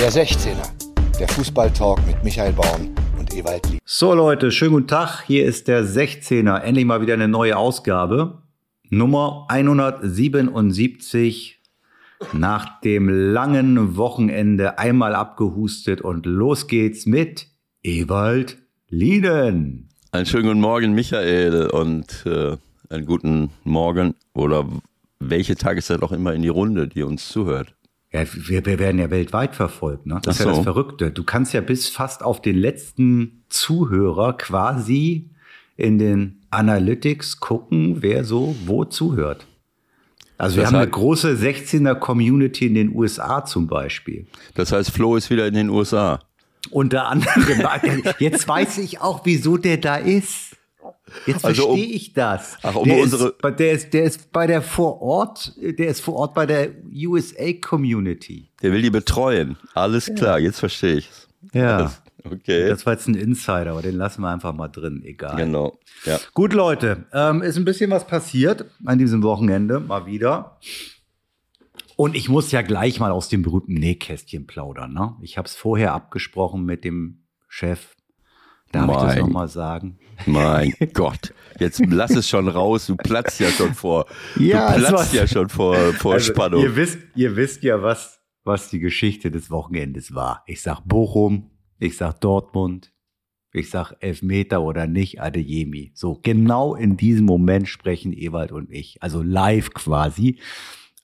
Der 16er, der Fußballtalk mit Michael Baum und Ewald Lieb. So Leute, schönen guten Tag. Hier ist der 16er. Endlich mal wieder eine neue Ausgabe. Nummer 177. Nach dem langen Wochenende einmal abgehustet und los geht's mit Ewald Lieden. Einen schönen guten Morgen, Michael, und äh, einen guten Morgen oder welche Tageszeit auch immer in die Runde, die uns zuhört. Ja, wir, wir werden ja weltweit verfolgt, ne? Das Ach ist ja so. das Verrückte. Du kannst ja bis fast auf den letzten Zuhörer quasi in den Analytics gucken, wer so wo zuhört. Also wir Das haben eine große 16er Community in den USA zum Beispiel. Das heißt, Flo ist wieder in den USA. Unter anderem. Jetzt weiß ich auch, wieso der da ist. Jetzt Also um- verstehe ich das. Ach, um der, unsere- ist, bei- der, ist, der ist bei der vor Ort, der ist vor Ort bei der USA Community. Der will die betreuen. Alles klar, jetzt verstehe ich's. Ja. Okay. Das war jetzt ein Insider, aber den lassen wir einfach mal drin, egal. genau. Ja. Gut, Leute, ähm, ist ein bisschen was passiert an diesem Wochenende, mal wieder. Und ich muss ja gleich mal aus dem berühmten Nähkästchen plaudern. Ne? Ich habe es vorher abgesprochen mit dem Chef. Darf ich das Mein nochmal sagen? Mein Gott. Jetzt lass es schon raus. Du platzt ja schon vor. Ja, du platzt ja schon vor, vor Also, Spannung. Ihr wisst, ihr wisst ja, was, was die Geschichte des Wochenendes war. Ich sag Bochum, ich sag Dortmund, ich sag Elfmeter oder nicht, Adeyemi. So, genau in diesem Moment sprechen Ewald und ich, also live quasi,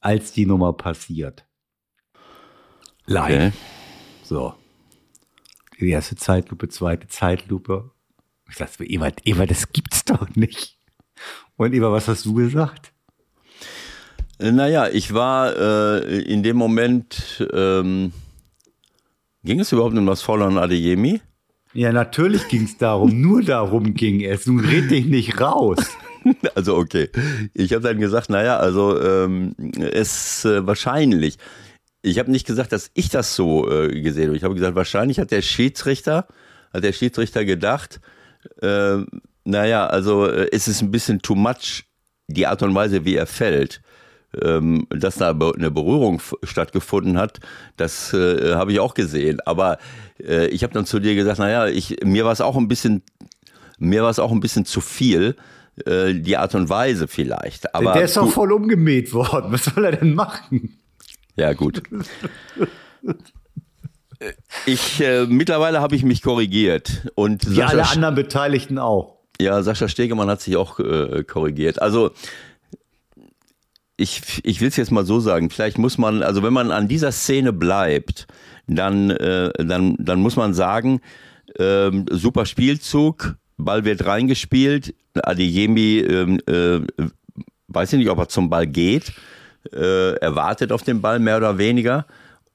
als die Nummer passiert. Live. Okay. So. Die erste Zeitlupe, zweite Zeitlupe. Ich so, Ewald, Ewald, das gibt's doch nicht. Und Ewald, was hast du gesagt? Äh, Naja, ich war äh, in dem Moment, ähm, ging es überhaupt um das Foul an Adeyemi? Ja, natürlich ging es darum, nur darum ging es. Nun red dich nicht raus. Also okay. Ich habe dann gesagt, naja, also ähm, es äh, wahrscheinlich. Ich habe nicht gesagt, dass ich das so äh, gesehen habe. Ich habe gesagt, wahrscheinlich hat der Schiedsrichter, hat der Schiedsrichter gedacht, äh, naja, also äh, es ist ein bisschen too much, die Art und Weise, wie er fällt. Ähm, dass da eine Berührung stattgefunden hat, das äh, habe ich auch gesehen. Aber äh, ich habe dann zu dir gesagt, naja, ich, mir war es auch ein bisschen, mir war es auch ein bisschen zu viel, äh, die Art und Weise vielleicht. Aber Der ist doch voll umgemäht worden. Was soll er denn machen? Ja, gut. Ich, äh, mittlerweile habe ich mich korrigiert und Wie alle Sascha, anderen Beteiligten auch. ja, Sascha Stegemann hat sich auch äh, korrigiert. Also ich, ich will es jetzt mal so sagen, vielleicht muss man, also wenn man an dieser Szene bleibt, dann, äh, dann, dann muss man sagen, ähm, super Spielzug, Ball wird reingespielt, Adeyemi, ähm, äh, weiß ich nicht, ob er zum Ball geht, äh, er wartet auf den Ball mehr oder weniger.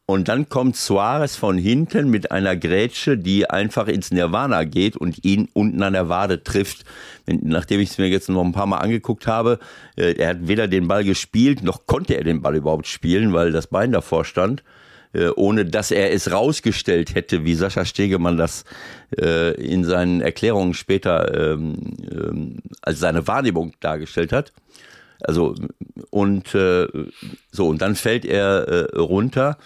Und dann kommt Suarez von hinten mit einer Grätsche, die einfach ins Nirvana geht und ihn unten an der Wade trifft. Nachdem ich es mir jetzt noch ein paar Mal angeguckt habe, äh, er hat weder den Ball gespielt, noch konnte er den Ball überhaupt spielen, weil das Bein davor stand. Äh, ohne dass er es rausgestellt hätte, wie Sascha Stegemann das äh, in seinen Erklärungen später ähm, ähm, als seine Wahrnehmung dargestellt hat. Also und äh, so und dann fällt er äh, runter.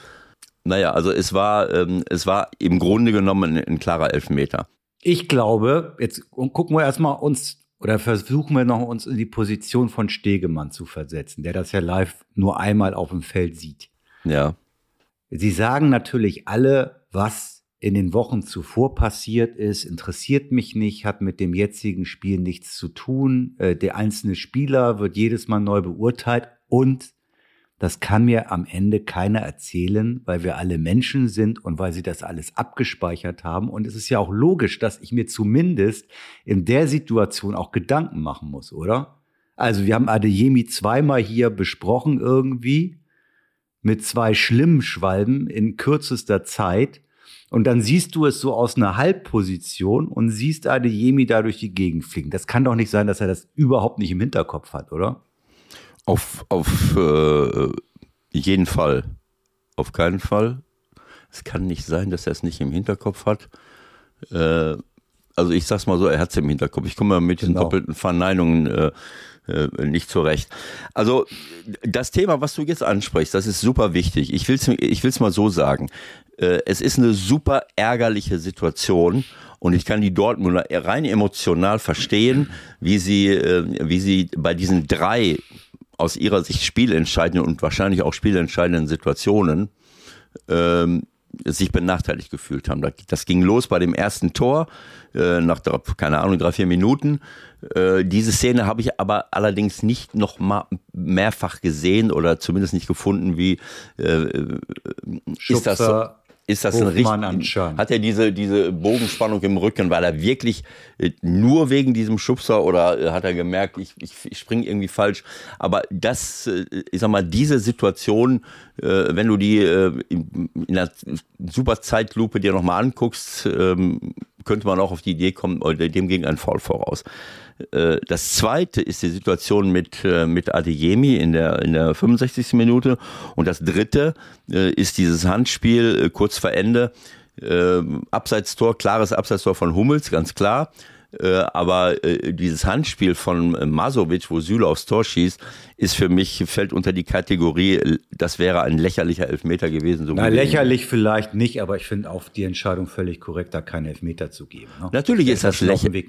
Naja, also es war ähm, es war im Grunde genommen ein, ein klarer Elfmeter. Ich glaube, jetzt gucken wir erstmal uns oder versuchen wir noch uns in die Position von Stegemann zu versetzen, der das ja live nur einmal auf dem Feld sieht. Ja, Sie sagen natürlich alle, was in den Wochen zuvor passiert ist, interessiert mich nicht, hat mit dem jetzigen Spiel nichts zu tun. Äh, Der einzelne Spieler wird jedes Mal neu beurteilt und das kann mir am Ende keiner erzählen, weil wir alle Menschen sind und weil sie das alles abgespeichert haben. Und es ist ja auch logisch, dass ich mir zumindest in der Situation auch Gedanken machen muss, oder? Also wir haben Adeyemi zweimal hier besprochen irgendwie mit zwei schlimmen Schwalben in kürzester Zeit. Und dann siehst du es so aus einer Halbposition und siehst Adeyemi da durch die Gegend fliegen. Das kann doch nicht sein, dass er das überhaupt nicht im Hinterkopf hat, oder? auf auf äh, jeden Fall, auf keinen Fall. Es kann nicht sein, dass er es nicht im Hinterkopf hat. Äh, also ich sag's mal so, er hat's im Hinterkopf. Ich komme mit diesen Genau. doppelten Verneinungen äh, äh, nicht zurecht. Also das Thema, was du jetzt ansprichst, das ist super wichtig. Ich will's, ich will's mal so sagen. Äh, es ist eine super ärgerliche Situation und ich kann die Dortmunder rein emotional verstehen, wie sie, äh, wie sie bei diesen drei aus ihrer Sicht spielentscheidenden und wahrscheinlich auch spielentscheidenden Situationen ähm, sich benachteiligt gefühlt haben. Das ging los bei dem ersten Tor, äh, nach, keine Ahnung, drei, vier Minuten. Äh, diese Szene habe ich aber allerdings nicht noch mal mehrfach gesehen oder zumindest nicht gefunden, wie äh, ist das so? Ist das Hofmann ein richtig, hat er diese, diese Bogenspannung im Rücken, weil er wirklich äh, nur wegen diesem Schubser oder äh, hat er gemerkt, ich, ich, ich springe irgendwie falsch. Aber das, äh, ich sag mal, diese Situation, wenn du die in einer super Zeitlupe dir nochmal anguckst, ähm, könnte man auch auf die Idee kommen, dem ging ein Foul voraus. Äh, das zweite ist die Situation mit, äh, mit Adeyemi in der, in der 65. Minute. Und das dritte äh, ist dieses Handspiel kurz vor Ende. Abseitstor, klares Abseitstor von Hummels, ganz klar. Äh, aber äh, dieses Handspiel von äh, Masovic, wo Süle aufs Tor schießt, ist für mich, fällt unter die Kategorie, das wäre ein lächerlicher Elfmeter gewesen. So Na, lächerlich vielleicht nicht, aber ich finde auch die Entscheidung völlig korrekt, da keinen Elfmeter zu geben. Ne? Natürlich ist das lächerlich.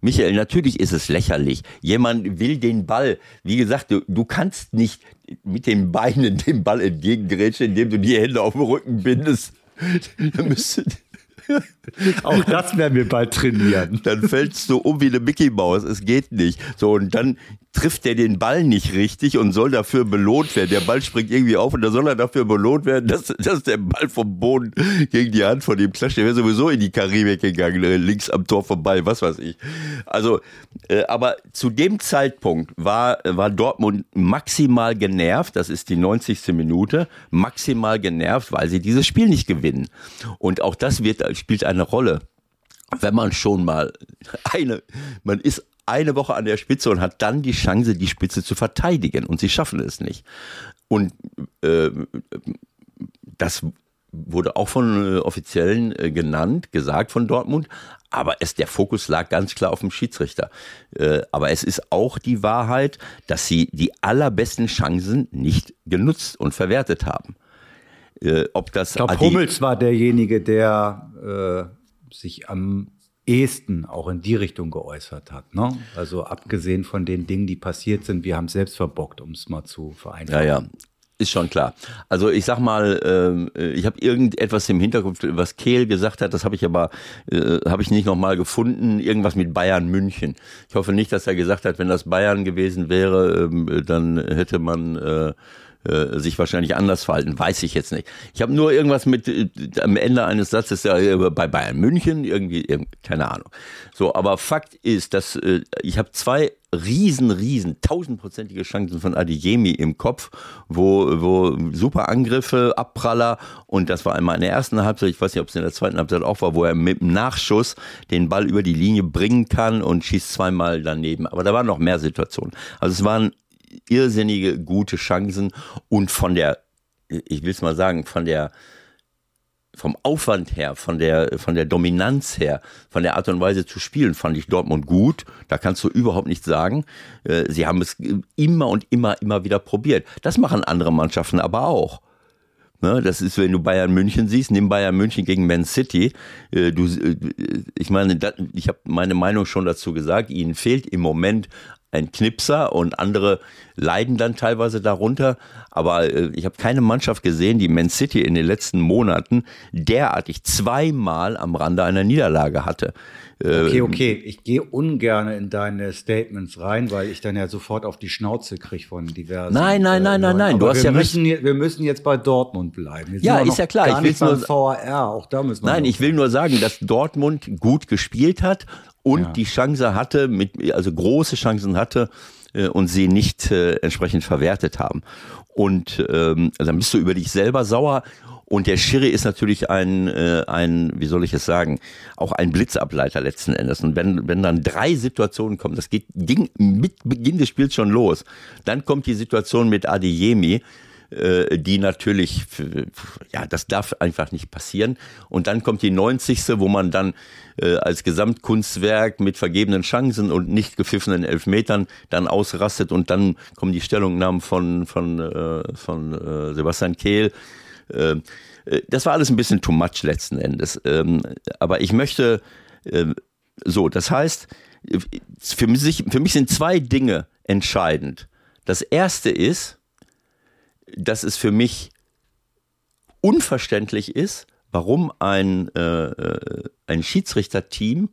Michael, natürlich ist es lächerlich. Jemand will den Ball. Wie gesagt, du, du kannst nicht mit den Beinen dem Ball entgegengrätschen, indem du die Hände auf dem Rücken bindest. da müsste, Auch das werden wir bald trainieren. Dann fällst du um wie eine Mickey Maus. Es geht nicht. So, und dann trifft er den Ball nicht richtig und soll dafür belohnt werden. Der Ball springt irgendwie auf und da soll er dafür belohnt werden, dass, dass der Ball vom Boden gegen die Hand von ihm klatscht. Der wäre sowieso in die Karibik gegangen, äh, links am Tor vorbei, was weiß ich. Also, äh, aber zu dem Zeitpunkt war, war Dortmund maximal genervt, das ist die 90. Minute, maximal genervt, weil sie dieses Spiel nicht gewinnen. Und auch das wird, spielt eine Rolle wenn man schon mal eine, man ist eine Woche an der Spitze und hat dann die Chance, die Spitze zu verteidigen. Und sie schaffen es nicht. Und äh, das wurde auch von äh, Offiziellen äh, genannt, gesagt von Dortmund. Aber es, der Fokus lag ganz klar auf dem Schiedsrichter. Äh, aber es ist auch die Wahrheit, dass sie die allerbesten Chancen nicht genutzt und verwertet haben. Ob das ich glaube, Hummels war derjenige, der äh, sich am ehesten auch in die Richtung geäußert hat. Ne? Also abgesehen von den Dingen, die passiert sind, wir haben es selbst verbockt, um es mal zu vereinfachen. Ja, ja. Ist schon klar. Also ich sag mal, äh, ich habe irgendetwas im Hinterkopf, was Kehl gesagt hat, das habe ich aber äh, habe ich nicht nochmal gefunden. Irgendwas mit Bayern München. Ich hoffe nicht, dass er gesagt hat, wenn das Bayern gewesen wäre, äh, dann hätte man äh, äh, sich wahrscheinlich anders verhalten, weiß ich jetzt nicht. Ich habe nur irgendwas mit äh, am Ende eines Satzes äh, bei Bayern München irgendwie, keine Ahnung. So, aber Fakt ist, dass äh, ich habe zwei riesen, riesen, tausendprozentige Chancen von Adiyemi im Kopf, wo, wo super Angriffe, Abpraller und das war einmal in der ersten Halbzeit, ich weiß nicht, ob es in der zweiten Halbzeit auch war, wo er mit dem Nachschuss den Ball über die Linie bringen kann und schießt zweimal daneben. Aber da waren noch mehr Situationen. Also es waren irrsinnige gute Chancen und von der, ich will es mal sagen, von der vom Aufwand her, von der, von der Dominanz her, von der Art und Weise zu spielen, fand ich Dortmund gut. Da kannst du überhaupt nichts sagen. Äh, sie haben es immer und immer, immer wieder probiert. Das machen andere Mannschaften aber auch. Ne, das ist, wenn du Bayern München siehst, nimm Bayern München gegen Man City. Äh, du, äh, ich meine, ich habe meine Meinung schon dazu gesagt. Ihnen fehlt im Moment ein Knipser und andere leiden dann teilweise darunter. Aber äh, ich habe keine Mannschaft gesehen, die Man City in den letzten Monaten derartig zweimal am Rande einer Niederlage hatte. Äh, okay, okay. Ich gehe ungern in deine Statements rein, weil ich dann ja sofort auf die Schnauze kriege von diversen. Nein, nein, nein, nein, nein. du hast ja müssen, recht. Wir müssen jetzt bei Dortmund bleiben. ja, ist ja klar. ich will nur VAR. Auch da müssen wir. Nein, ich will nur sagen, dass Dortmund gut gespielt hat und ja. die Chance hatte, mit, also große Chancen hatte äh, und sie nicht äh, entsprechend verwertet haben. Und ähm, dann bist du über dich selber sauer. Und der Schiri ist natürlich ein, äh, ein, wie soll ich es sagen, auch ein Blitzableiter letzten Endes. Und wenn, wenn dann drei Situationen kommen, das geht ging mit Beginn des Spiels schon los, dann kommt die Situation mit Adeyemi, äh, die natürlich, ja, das darf einfach nicht passieren. Und dann kommt die 90. wo man dann äh, als Gesamtkunstwerk mit vergebenen Chancen und nicht gepfiffenen Elfmetern dann ausrastet und dann kommen die Stellungnahmen von, von, äh, von äh, Sebastian Kehl äh, äh, das war alles ein bisschen too much letzten Endes. Ähm, aber ich möchte, äh, so, das heißt, für mich, für mich sind zwei Dinge entscheidend. Das erste ist, dass es für mich unverständlich ist, warum ein, äh, äh ein Schiedsrichterteam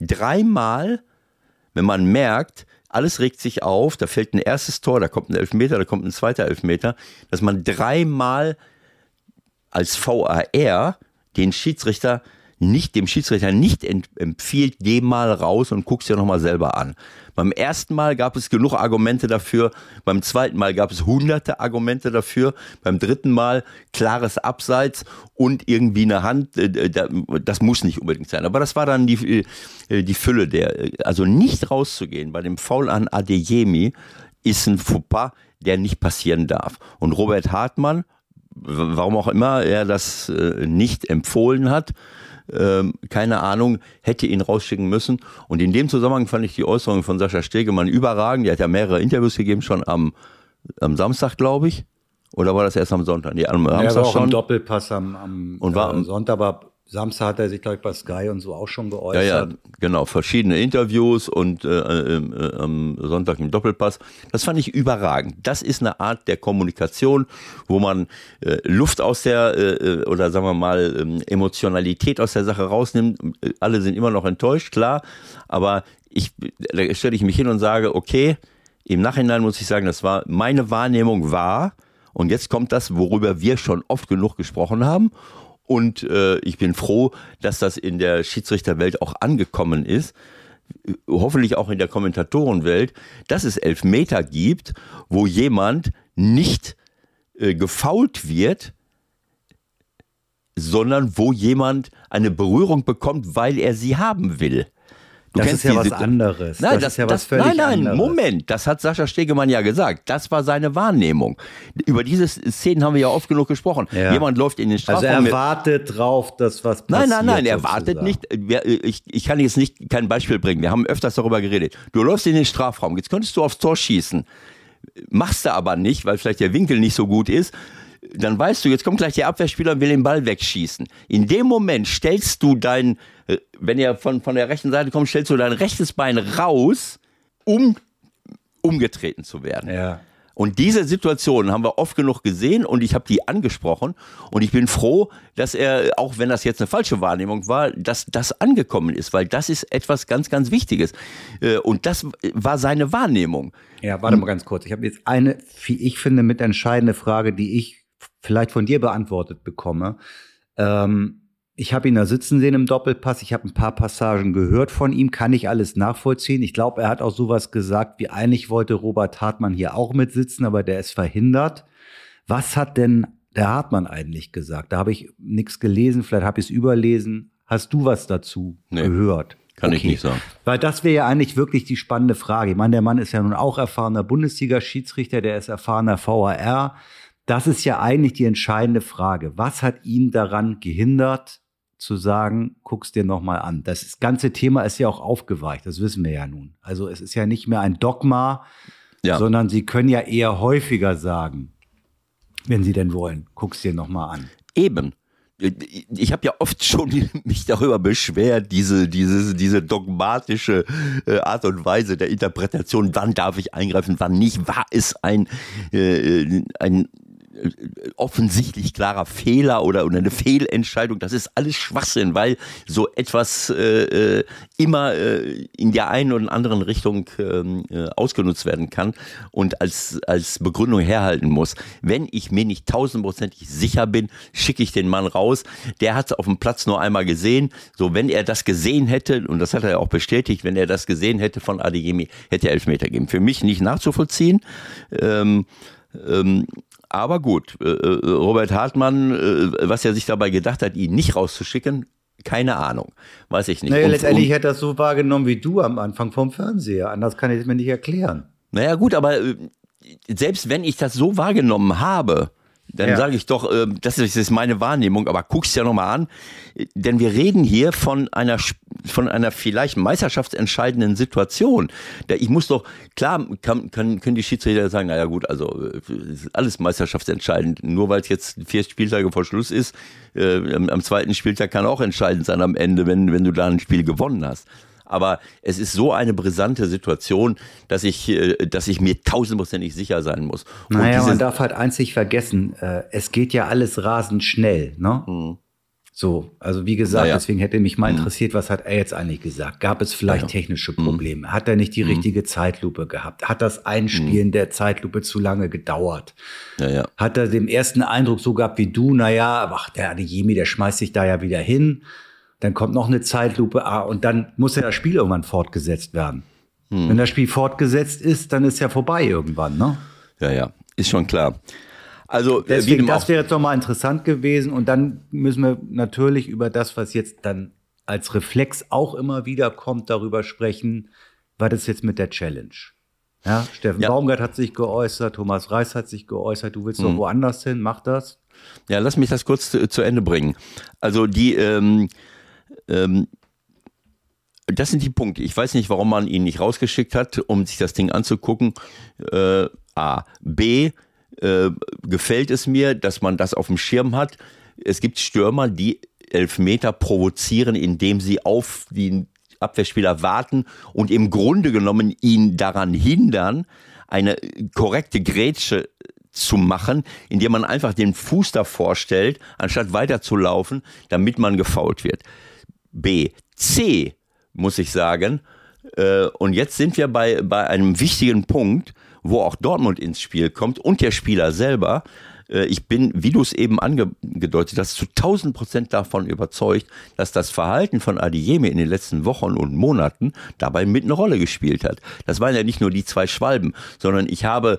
dreimal, wenn man merkt, alles regt sich auf, da fällt ein erstes Tor, da kommt ein Elfmeter, da kommt ein zweiter Elfmeter, dass man dreimal als VAR den Schiedsrichter nicht, dem Schiedsrichter nicht empfiehlt, geh mal raus und guck's dir nochmal selber an. Beim ersten Mal gab es genug Argumente dafür, beim zweiten Mal gab es hunderte Argumente dafür, beim dritten Mal klares Abseits und irgendwie eine Hand, äh, das muss nicht unbedingt sein. Aber das war dann die, äh, die Fülle der, also nicht rauszugehen bei dem Foul an Adeyemi ist ein Fauxpas, der nicht passieren darf. Und Robert Hartmann, warum auch immer er das äh, nicht empfohlen hat, ähm, keine Ahnung, hätte ihn rausschicken müssen. Und in dem Zusammenhang fand ich die Äußerung von Sascha Stegemann überragend. Die hat ja mehrere Interviews gegeben, schon am, am Samstag, glaube ich. Oder war das erst am Sonntag? Nee, am Samstag ja, war auch schon. Doppelpass am, am und war, äh, Sonntag, aber Samstag hat er sich, glaube ich, bei Sky und so auch schon geäußert. Ja, ja, genau. Verschiedene Interviews und äh, äh, äh, am Sonntag im Doppelpass. Das fand ich überragend. Das ist eine Art der Kommunikation, wo man äh, Luft aus der, äh, äh oder sagen wir mal, ähm, Emotionalität aus der Sache rausnimmt. Alle sind immer noch enttäuscht, klar. Aber ich, da stelle ich mich hin und sage, okay, im Nachhinein muss ich sagen, das war, meine Wahrnehmung war, und jetzt kommt das, worüber wir schon oft genug gesprochen haben. Und äh, ich bin froh, dass das in der Schiedsrichterwelt auch angekommen ist hoffentlich auch in der Kommentatorenwelt, dass es Elfmeter gibt, wo jemand nicht äh, gefault wird, sondern wo jemand eine Berührung bekommt, weil er sie haben will. Du das ist ja was anderes. Nein, das, das ist ja das, was völlig Nein, nein, anderes. Moment, das hat Sascha Stegemann ja gesagt. Das war seine Wahrnehmung. Über diese Szenen haben wir ja oft genug gesprochen. Ja. Jemand läuft in den Strafraum. Also er wartet drauf, dass was passiert. Nein, nein, nein, er wartet nicht. Ich, ich kann jetzt nicht kein Beispiel bringen. Wir haben öfters darüber geredet. Du läufst in den Strafraum. Jetzt könntest du aufs Tor schießen. Machst du aber nicht, weil vielleicht der Winkel nicht so gut ist dann weißt du, jetzt kommt gleich der Abwehrspieler und will den Ball wegschießen. In dem Moment stellst du dein, äh, wenn er von, von der rechten Seite kommt, stellst du dein rechtes Bein raus, um umgetreten zu werden. Ja. Und diese Situation haben wir oft genug gesehen und ich habe die angesprochen und ich bin froh, dass er, auch wenn das jetzt eine falsche Wahrnehmung war, dass das angekommen ist, weil das ist etwas ganz, ganz Wichtiges. Äh, und das war seine Wahrnehmung. Ja, warte mal ganz kurz. Ich habe jetzt eine, wie ich finde, mit entscheidende Frage, die ich vielleicht von dir beantwortet bekomme. Ähm, ich habe ihn da sitzen sehen im Doppelpass. Ich habe ein paar Passagen gehört von ihm, kann ich alles nachvollziehen. Ich glaube, er hat auch sowas gesagt, wie eigentlich wollte Robert Hartmann hier auch mitsitzen, aber der ist verhindert. Was hat denn der Hartmann eigentlich gesagt? Da habe ich nichts gelesen, vielleicht habe ich es überlesen. Hast du was dazu nee, gehört? Kann okay. ich nicht sagen. Weil das wäre ja eigentlich wirklich die spannende Frage. Ich meine, der Mann ist ja nun auch erfahrener Bundesliga-Schiedsrichter, der ist erfahrener VAR. Das ist ja eigentlich die entscheidende Frage. Was hat ihn daran gehindert, zu sagen, guck's dir nochmal an? Das ganze Thema ist ja auch aufgeweicht, das wissen wir ja nun. Also es ist ja nicht mehr ein Dogma, ja. sondern Sie können ja eher häufiger sagen, wenn Sie denn wollen, guck's dir nochmal an. Eben ich habe ja oft schon mich darüber beschwert, diese, diese, diese dogmatische äh, Art und Weise der Interpretation, wann darf ich eingreifen, wann nicht, war es ein, äh, ein offensichtlich klarer Fehler oder, oder eine Fehlentscheidung. Das ist alles Schwachsinn, weil so etwas äh, äh, immer äh, in der einen oder anderen Richtung ähm, äh, ausgenutzt werden kann und als, als Begründung herhalten muss. Wenn ich mir nicht tausendprozentig sicher bin, schicke ich den Mann raus. Der hat es auf dem Platz nur einmal gesehen. So, wenn er das gesehen hätte, und das hat er ja auch bestätigt, wenn er das gesehen hätte von Adeyemi, hätte er Elfmeter gegeben. Für mich nicht nachzuvollziehen. Ähm, ähm, aber gut, äh, äh, Robert Hartmann, äh, was er sich dabei gedacht hat, ihn nicht rauszuschicken, keine Ahnung. Weiß ich nicht. Naja, und, letztendlich und, hätte er das so wahrgenommen wie du am Anfang vom Fernseher. Anders kann ich es mir nicht erklären. Naja, gut, aber selbst wenn ich das so wahrgenommen habe, dann ja. sage ich doch, äh, das ist meine Wahrnehmung, aber guck's ja nochmal an. Denn wir reden hier von einer von einer vielleicht meisterschaftsentscheidenden Situation. Ich muss doch, klar kann, kann, können die Schiedsrichter sagen, naja gut, also ist alles meisterschaftsentscheidend. Nur weil es jetzt vier Spieltage vor Schluss ist, äh, am, zweiten Spieltag kann auch entscheidend sein am Ende, wenn, wenn du da ein Spiel gewonnen hast aber es ist so eine brisante Situation, dass ich, äh, dass ich mir tausendprozentig sicher sein muss. Und naja, man darf halt eins nicht vergessen, äh, es geht ja alles rasend schnell, ne? Mhm. So, also wie gesagt, naja. deswegen hätte mich mal mhm. interessiert, was hat er jetzt eigentlich gesagt? Gab es vielleicht naja. technische mhm. Probleme? Hat er nicht die mhm. richtige Zeitlupe gehabt? Hat das Einspielen mhm. der Zeitlupe zu lange gedauert? Ja, Hat er den ersten Eindruck so gehabt wie du, naja, ach, der Adeyemi, der schmeißt sich da ja wieder hin dann kommt noch eine Zeitlupe ah, und dann muss ja das Spiel irgendwann fortgesetzt werden. Hm. Wenn das Spiel fortgesetzt ist, dann ist ja vorbei irgendwann, ne? Ja, ja, ist schon klar. Also äh, deswegen, das wäre jetzt doch mal interessant gewesen und dann müssen wir natürlich über das, was jetzt dann als Reflex auch immer wieder kommt, darüber sprechen, was ist jetzt mit der Challenge? Ja, Steffen ja. Baumgart hat sich geäußert, Thomas Reis hat sich geäußert, du willst hm. noch woanders hin, mach das. Ja, lass mich das kurz zu, zu Ende bringen. Also die, ähm, ähm, das sind die Punkte. Ich weiß nicht, warum man ihn nicht rausgeschickt hat, um sich das Ding anzugucken. Äh, A. B. Äh, gefällt es mir, dass man das auf dem Schirm hat. Es gibt Stürmer, die Elfmeter provozieren, indem sie auf den Abwehrspieler warten und im Grunde genommen ihn daran hindern, eine korrekte Grätsche zu machen, indem man einfach den Fuß davor stellt, anstatt weiterzulaufen, damit man gefault wird. B. C, muss ich sagen. Äh, und jetzt sind wir bei, bei einem wichtigen Punkt, wo auch Dortmund ins Spiel kommt und der Spieler selber. Äh, ich bin, wie du es eben angedeutet hast, zu 1000 Prozent davon überzeugt, dass das Verhalten von Adiemi in den letzten Wochen und Monaten dabei mit eine Rolle gespielt hat. Das waren ja nicht nur die zwei Schwalben, sondern ich habe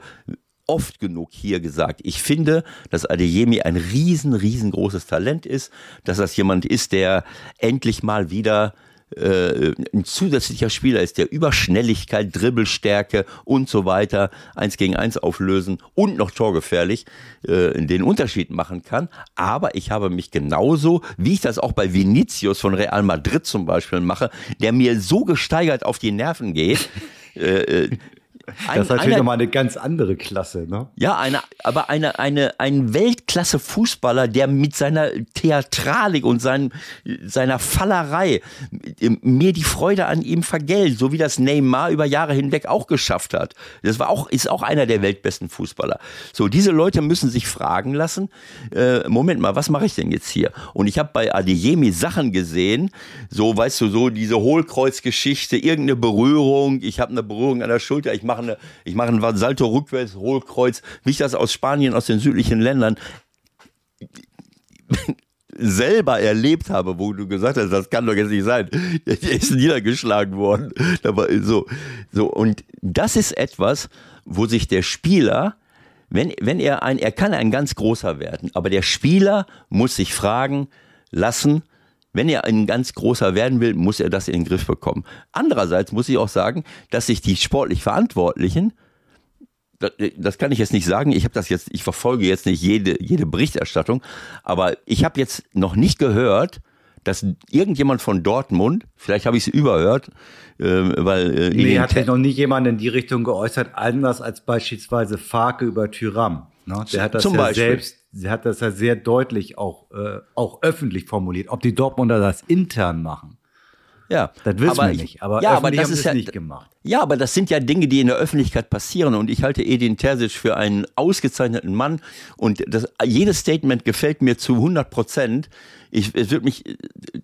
oft genug hier gesagt. Ich finde, dass Adeyemi ein riesen, riesengroßes Talent ist, dass das jemand ist, der endlich mal wieder äh, ein zusätzlicher Spieler ist, der über Dribbelstärke und so weiter eins gegen eins auflösen und noch torgefährlich äh, den Unterschied machen kann. Aber ich habe mich genauso, wie ich das auch bei Vinicius von Real Madrid zum Beispiel mache, der mir so gesteigert auf die Nerven geht, äh, äh ein, das ist natürlich nochmal eine ganz andere Klasse, ne? Ja, eine, aber eine, eine, ein Weltklasse-Fußballer, der mit seiner Theatralik und sein, seiner Fallerei mir die Freude an ihm vergällt, so wie das Neymar über Jahre hinweg auch geschafft hat. Das war auch, ist auch einer der weltbesten Fußballer. So, diese Leute müssen sich fragen lassen, äh, Moment mal, was mache ich denn jetzt hier? Und ich habe bei Adeyemi Sachen gesehen, so, weißt du, so diese Hohlkreuzgeschichte, irgendeine Berührung, ich habe eine Berührung an der Schulter, ich mache eine, ich mache ein Salto rückwärts, Hohlkreuz, wie ich das aus Spanien, aus den südlichen Ländern selber erlebt habe, wo du gesagt hast, das kann doch jetzt nicht sein. Der ist niedergeschlagen worden. so, so. Und das ist etwas, wo sich der Spieler, wenn, wenn er ein, er kann ein ganz großer werden, aber der Spieler muss sich fragen lassen, wenn er ein ganz großer werden will, muss er das in den Griff bekommen. Andererseits muss ich auch sagen, dass sich die sportlich Verantwortlichen das kann ich jetzt nicht sagen. Ich habe das jetzt, ich verfolge jetzt nicht jede, jede Berichterstattung, aber ich habe jetzt noch nicht gehört, dass irgendjemand von Dortmund, vielleicht habe ich es überhört, äh, weil äh, nee, hat sich noch nie jemand in die Richtung geäußert, anders als beispielsweise Farke über Tyram. Ne? Der hat das Zum ja Beispiel. selbst, der hat das ja sehr deutlich auch, äh, auch öffentlich formuliert. Ob die Dortmunder das intern machen, ja, das wissen aber wir nicht. Aber ja, aber das ist ja nicht gemacht. Ja, aber das sind ja Dinge, die in der Öffentlichkeit passieren. Und ich halte Edin Terzic für einen ausgezeichneten Mann. Und das, jedes Statement gefällt mir zu 100 Prozent. Ich, es wird mich,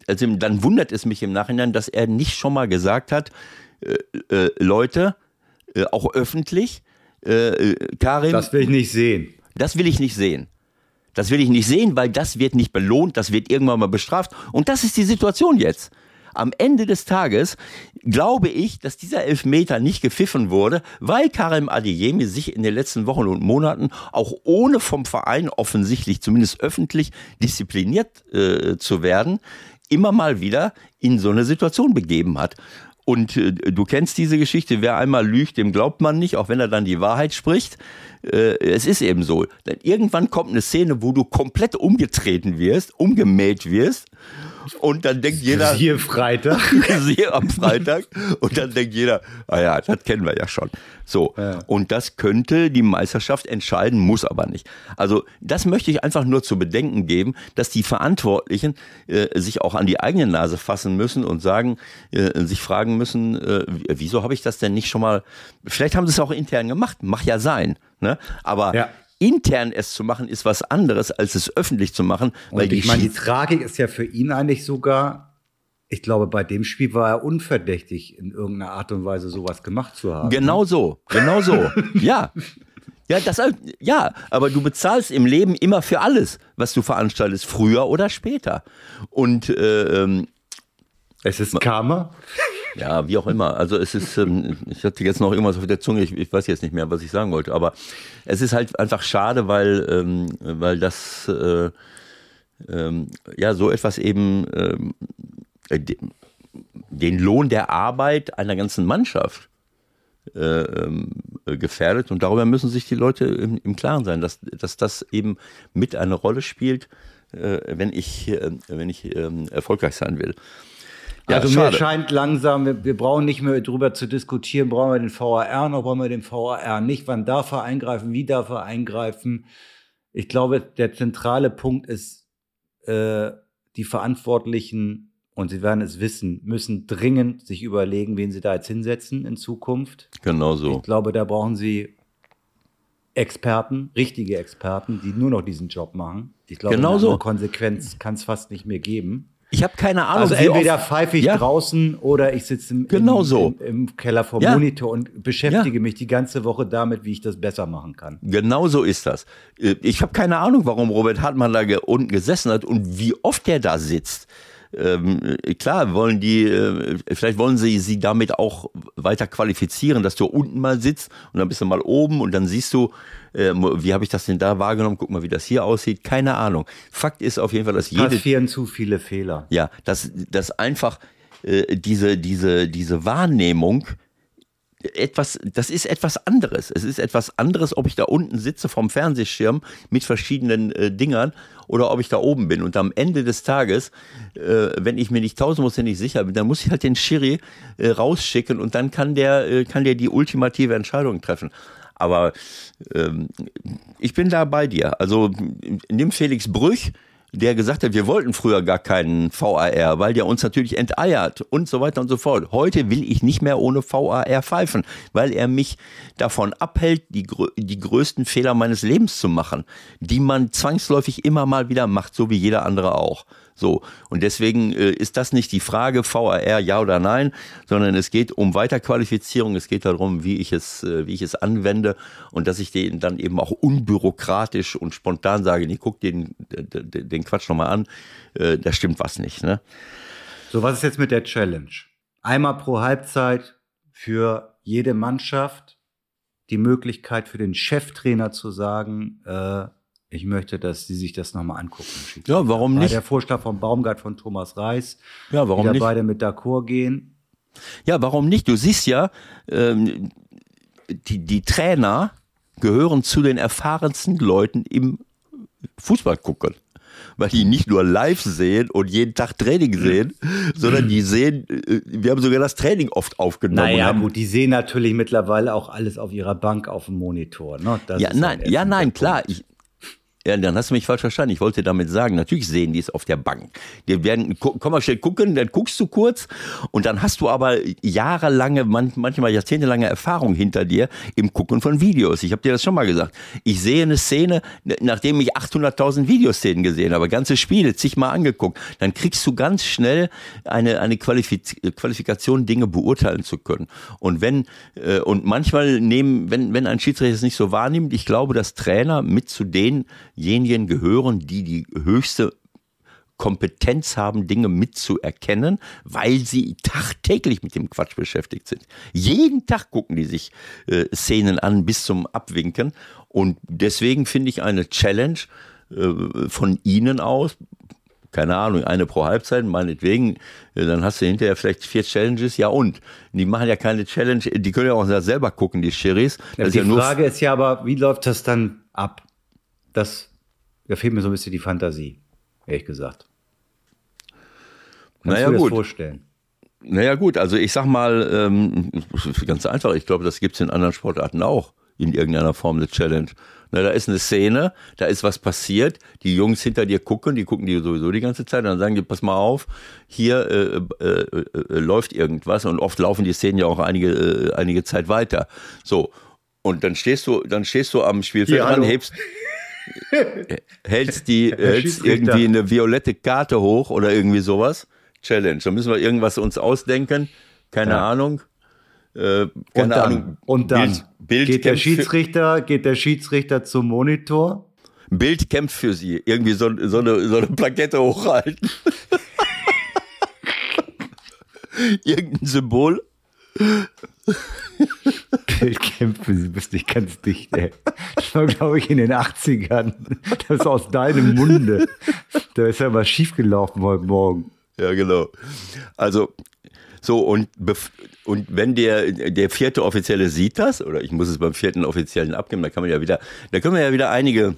also dann wundert es mich im Nachhinein, dass er nicht schon mal gesagt hat, äh, äh, Leute, äh, auch öffentlich, äh, äh, Karim. Das will ich nicht sehen. Das will ich nicht sehen. Das will ich nicht sehen, weil das wird nicht belohnt, das wird irgendwann mal bestraft. Und das ist die Situation jetzt. Am Ende des Tages glaube ich, dass dieser Elfmeter nicht gepfiffen wurde, weil Karim Adeyemi sich in den letzten Wochen und Monaten auch ohne vom Verein offensichtlich, zumindest öffentlich diszipliniert äh, zu werden, immer mal wieder in so eine Situation begeben hat. Und äh, du kennst diese Geschichte, wer einmal lügt, dem glaubt man nicht, auch wenn er dann die Wahrheit spricht. Äh, es ist eben so. Denn irgendwann kommt eine Szene, wo du komplett umgetreten wirst, umgemäht wirst Und dann denkt jeder. Siehe Freitag. Siehe am Freitag. Und dann denkt jeder, ah ja, das kennen wir ja schon. So. Ja. Und das könnte die Meisterschaft entscheiden, muss aber nicht. Also, das möchte ich einfach nur zu bedenken geben, dass die Verantwortlichen äh, sich auch an die eigene Nase fassen müssen und sagen, äh, sich fragen müssen, äh, wieso habe ich das denn nicht schon mal, vielleicht haben sie es auch intern gemacht, mach ja sein. Ne? Aber ja intern es zu machen, ist was anderes, als es öffentlich zu machen. Und weil ich meine, die Tragik ist ja für ihn eigentlich sogar, ich glaube, bei dem Spiel war er unverdächtig, in irgendeiner Art und Weise sowas gemacht zu haben. Genau so, genau so. ja. Ja, das, ja, aber du bezahlst im Leben immer für alles, was du veranstaltest, früher oder später. Und äh, ähm, es ist Karma. Ja, wie auch immer. Also es ist, ähm, ich hatte jetzt noch irgendwas auf der Zunge, ich, ich, weiß jetzt nicht mehr, was ich sagen wollte, aber es ist halt einfach schade, weil, ähm, weil das äh, ähm, ja so etwas eben ähm, äh, den Lohn der Arbeit einer ganzen Mannschaft äh, ähm, gefährdet und darüber müssen sich die Leute im, im Klaren sein, dass, dass das eben mit eine Rolle spielt, äh, wenn ich, äh, wenn ich ähm, erfolgreich sein will. Ja, also schade. mir scheint langsam, wir, wir, brauchen nicht mehr darüber zu diskutieren, brauchen wir den VAR noch, brauchen wir den VAR nicht, wann darf er eingreifen, wie darf er eingreifen. Ich glaube, der zentrale Punkt ist, äh, die Verantwortlichen, und sie werden es wissen, müssen dringend sich überlegen, wen sie da jetzt hinsetzen in Zukunft. Genau so. Ich glaube, da brauchen sie Experten, richtige Experten, die nur noch diesen Job machen. Ich glaube, genau so. Konsequenz kann es fast nicht mehr geben. Ich habe keine Ahnung. Also entweder pfeife ich ja. draußen oder ich sitze im, genau so. im, im, Keller vor ja. Monitor und beschäftige ja. mich die ganze Woche damit, wie ich das besser machen kann. Genau so ist das. Äh, ich habe keine Ahnung, warum Robert Hartmann da unten gesessen hat und wie oft er da sitzt ähm, klar wollen die, äh, vielleicht wollen sie sie damit auch weiter qualifizieren, dass du unten mal sitzt und dann bist du mal oben und dann siehst du, äh, wie habe ich das denn da wahrgenommen? Guck mal, wie das hier aussieht. Keine Ahnung. Fakt ist auf jeden Fall, dass jede. Passieren zu viele Fehler. Ja, dass, dass einfach äh, diese, diese, diese Wahrnehmung etwas, das ist etwas anderes. Es ist etwas anderes, ob ich da unten sitze vom Fernsehschirm mit verschiedenen äh, Dingern oder ob ich da oben bin. Und am Ende des Tages, äh, wenn ich mir nicht tausendprozentig sicher bin, dann muss ich halt den Schiri äh, rausschicken und dann kann der, äh, kann der die ultimative Entscheidung treffen. Aber ähm, ich bin da bei dir. Also nimm Felix Brüch, der gesagt hat, wir wollten früher gar keinen VAR, weil der uns natürlich enteiert und so weiter und so fort. Heute will ich nicht mehr ohne VAR pfeifen, weil er mich davon abhält, die, die größten Fehler meines Lebens zu machen, die man zwangsläufig immer mal wieder macht, so wie jeder andere auch. So. Und deswegen äh, ist das nicht die Frage VAR ja oder nein, sondern es geht um Weiterqualifizierung. Es geht darum, wie ich es, äh, wie ich es anwende und dass ich den dann eben auch unbürokratisch und spontan sage, nee, guck den, den, den Quatsch nochmal an. Äh, da stimmt was nicht, ne? So, was ist jetzt mit der Challenge? Einmal pro Halbzeit für jede Mannschaft die Möglichkeit für den Cheftrainer zu sagen, äh, ich möchte, dass Sie sich das nochmal angucken. Ja, warum nicht? Der Vorschlag von Baumgart von Thomas Reis. Ja, warum die nicht? beide mit d'accord gehen. Ja, warum nicht? Du siehst ja, ähm, die, die Trainer gehören zu den erfahrensten Leuten im Fußball gucken. Weil die nicht nur live sehen und jeden Tag Training sehen, sondern die sehen, äh, wir haben sogar das Training oft aufgenommen. Naja, gut, die sehen natürlich mittlerweile auch alles auf ihrer Bank auf dem Monitor. Ne? ja, nein, ja, nein, klar. Ich, ja, dann hast du mich falsch verstanden. Ich wollte damit sagen, natürlich sehen die es auf der Bank. Die werden, komm mal schnell gucken, dann guckst du kurz und dann hast du aber jahrelange, manchmal jahrzehntelange Erfahrung hinter dir im Gucken von Videos. Ich habe dir das schon mal gesagt. Ich sehe eine Szene, nachdem ich 800.000 Videoszenen gesehen habe, ganze Spiele zigmal angeguckt, dann kriegst du ganz schnell eine, eine Qualifiz Qualifikation, Dinge beurteilen zu können. Und wenn, äh, und manchmal nehmen, wenn, wenn ein Schiedsrichter es nicht so wahrnimmt, ich glaube, dass Trainer mit zu denen denjenigen gehören, die die höchste Kompetenz haben, Dinge mitzuerkennen, weil sie tagtäglich mit dem Quatsch beschäftigt sind. Jeden Tag gucken die sich äh, Szenen an bis zum Abwinken. Und deswegen finde ich eine Challenge äh, von Ihnen aus, keine Ahnung, eine pro Halbzeit, meinetwegen, äh, dann hast du hinterher vielleicht vier Challenges, ja und? Die machen ja keine Challenge, die können ja auch selber gucken, die Schiris. Ja, die ja Frage ist ja aber, wie läuft das dann ab? Das, da fehlt mir so ein bisschen die Fantasie, ehrlich gesagt. Kannst naja, du dir gut. das vorstellen? Naja gut, also ich sag mal, ähm, ganz einfach, ich glaube, das gibt's in anderen Sportarten auch, in irgendeiner Form eine Challenge. Na, da ist eine Szene, da ist was passiert, die Jungs hinter dir gucken, die gucken dir sowieso die ganze Zeit, und dann sagen die, pass mal auf, hier äh, äh, äh, äh, läuft irgendwas und oft laufen die Szenen ja auch einige, äh, einige Zeit weiter. So, und dann stehst du, dann stehst du am Spielfeld Hier, ran, hallo. hebst, hältst die, hältst irgendwie eine violette Karte hoch oder irgendwie sowas. Challenge. Da müssen wir irgendwas uns ausdenken. Keine Ja. Ahnung. Äh, Und keine dann, Ahnung. und dann Bild, Bild, geht der Schiedsrichter, geht der Schiedsrichter zum Monitor. Bild kämpft für sie. Irgendwie so, so, eine, so eine Plakette hochhalten. Irgendein Symbol. Kämpfe, sie bist nicht ganz dicht, ey. Das war, glaube ich, in den 80ern. Das ist aus deinem Munde. Da ist ja was schiefgelaufen heute Morgen. Ja, genau. Also, so, und, und wenn der, der vierte Offizielle sieht das, oder ich muss es beim vierten Offiziellen abgeben, da kann man ja wieder, da können wir ja wieder einige,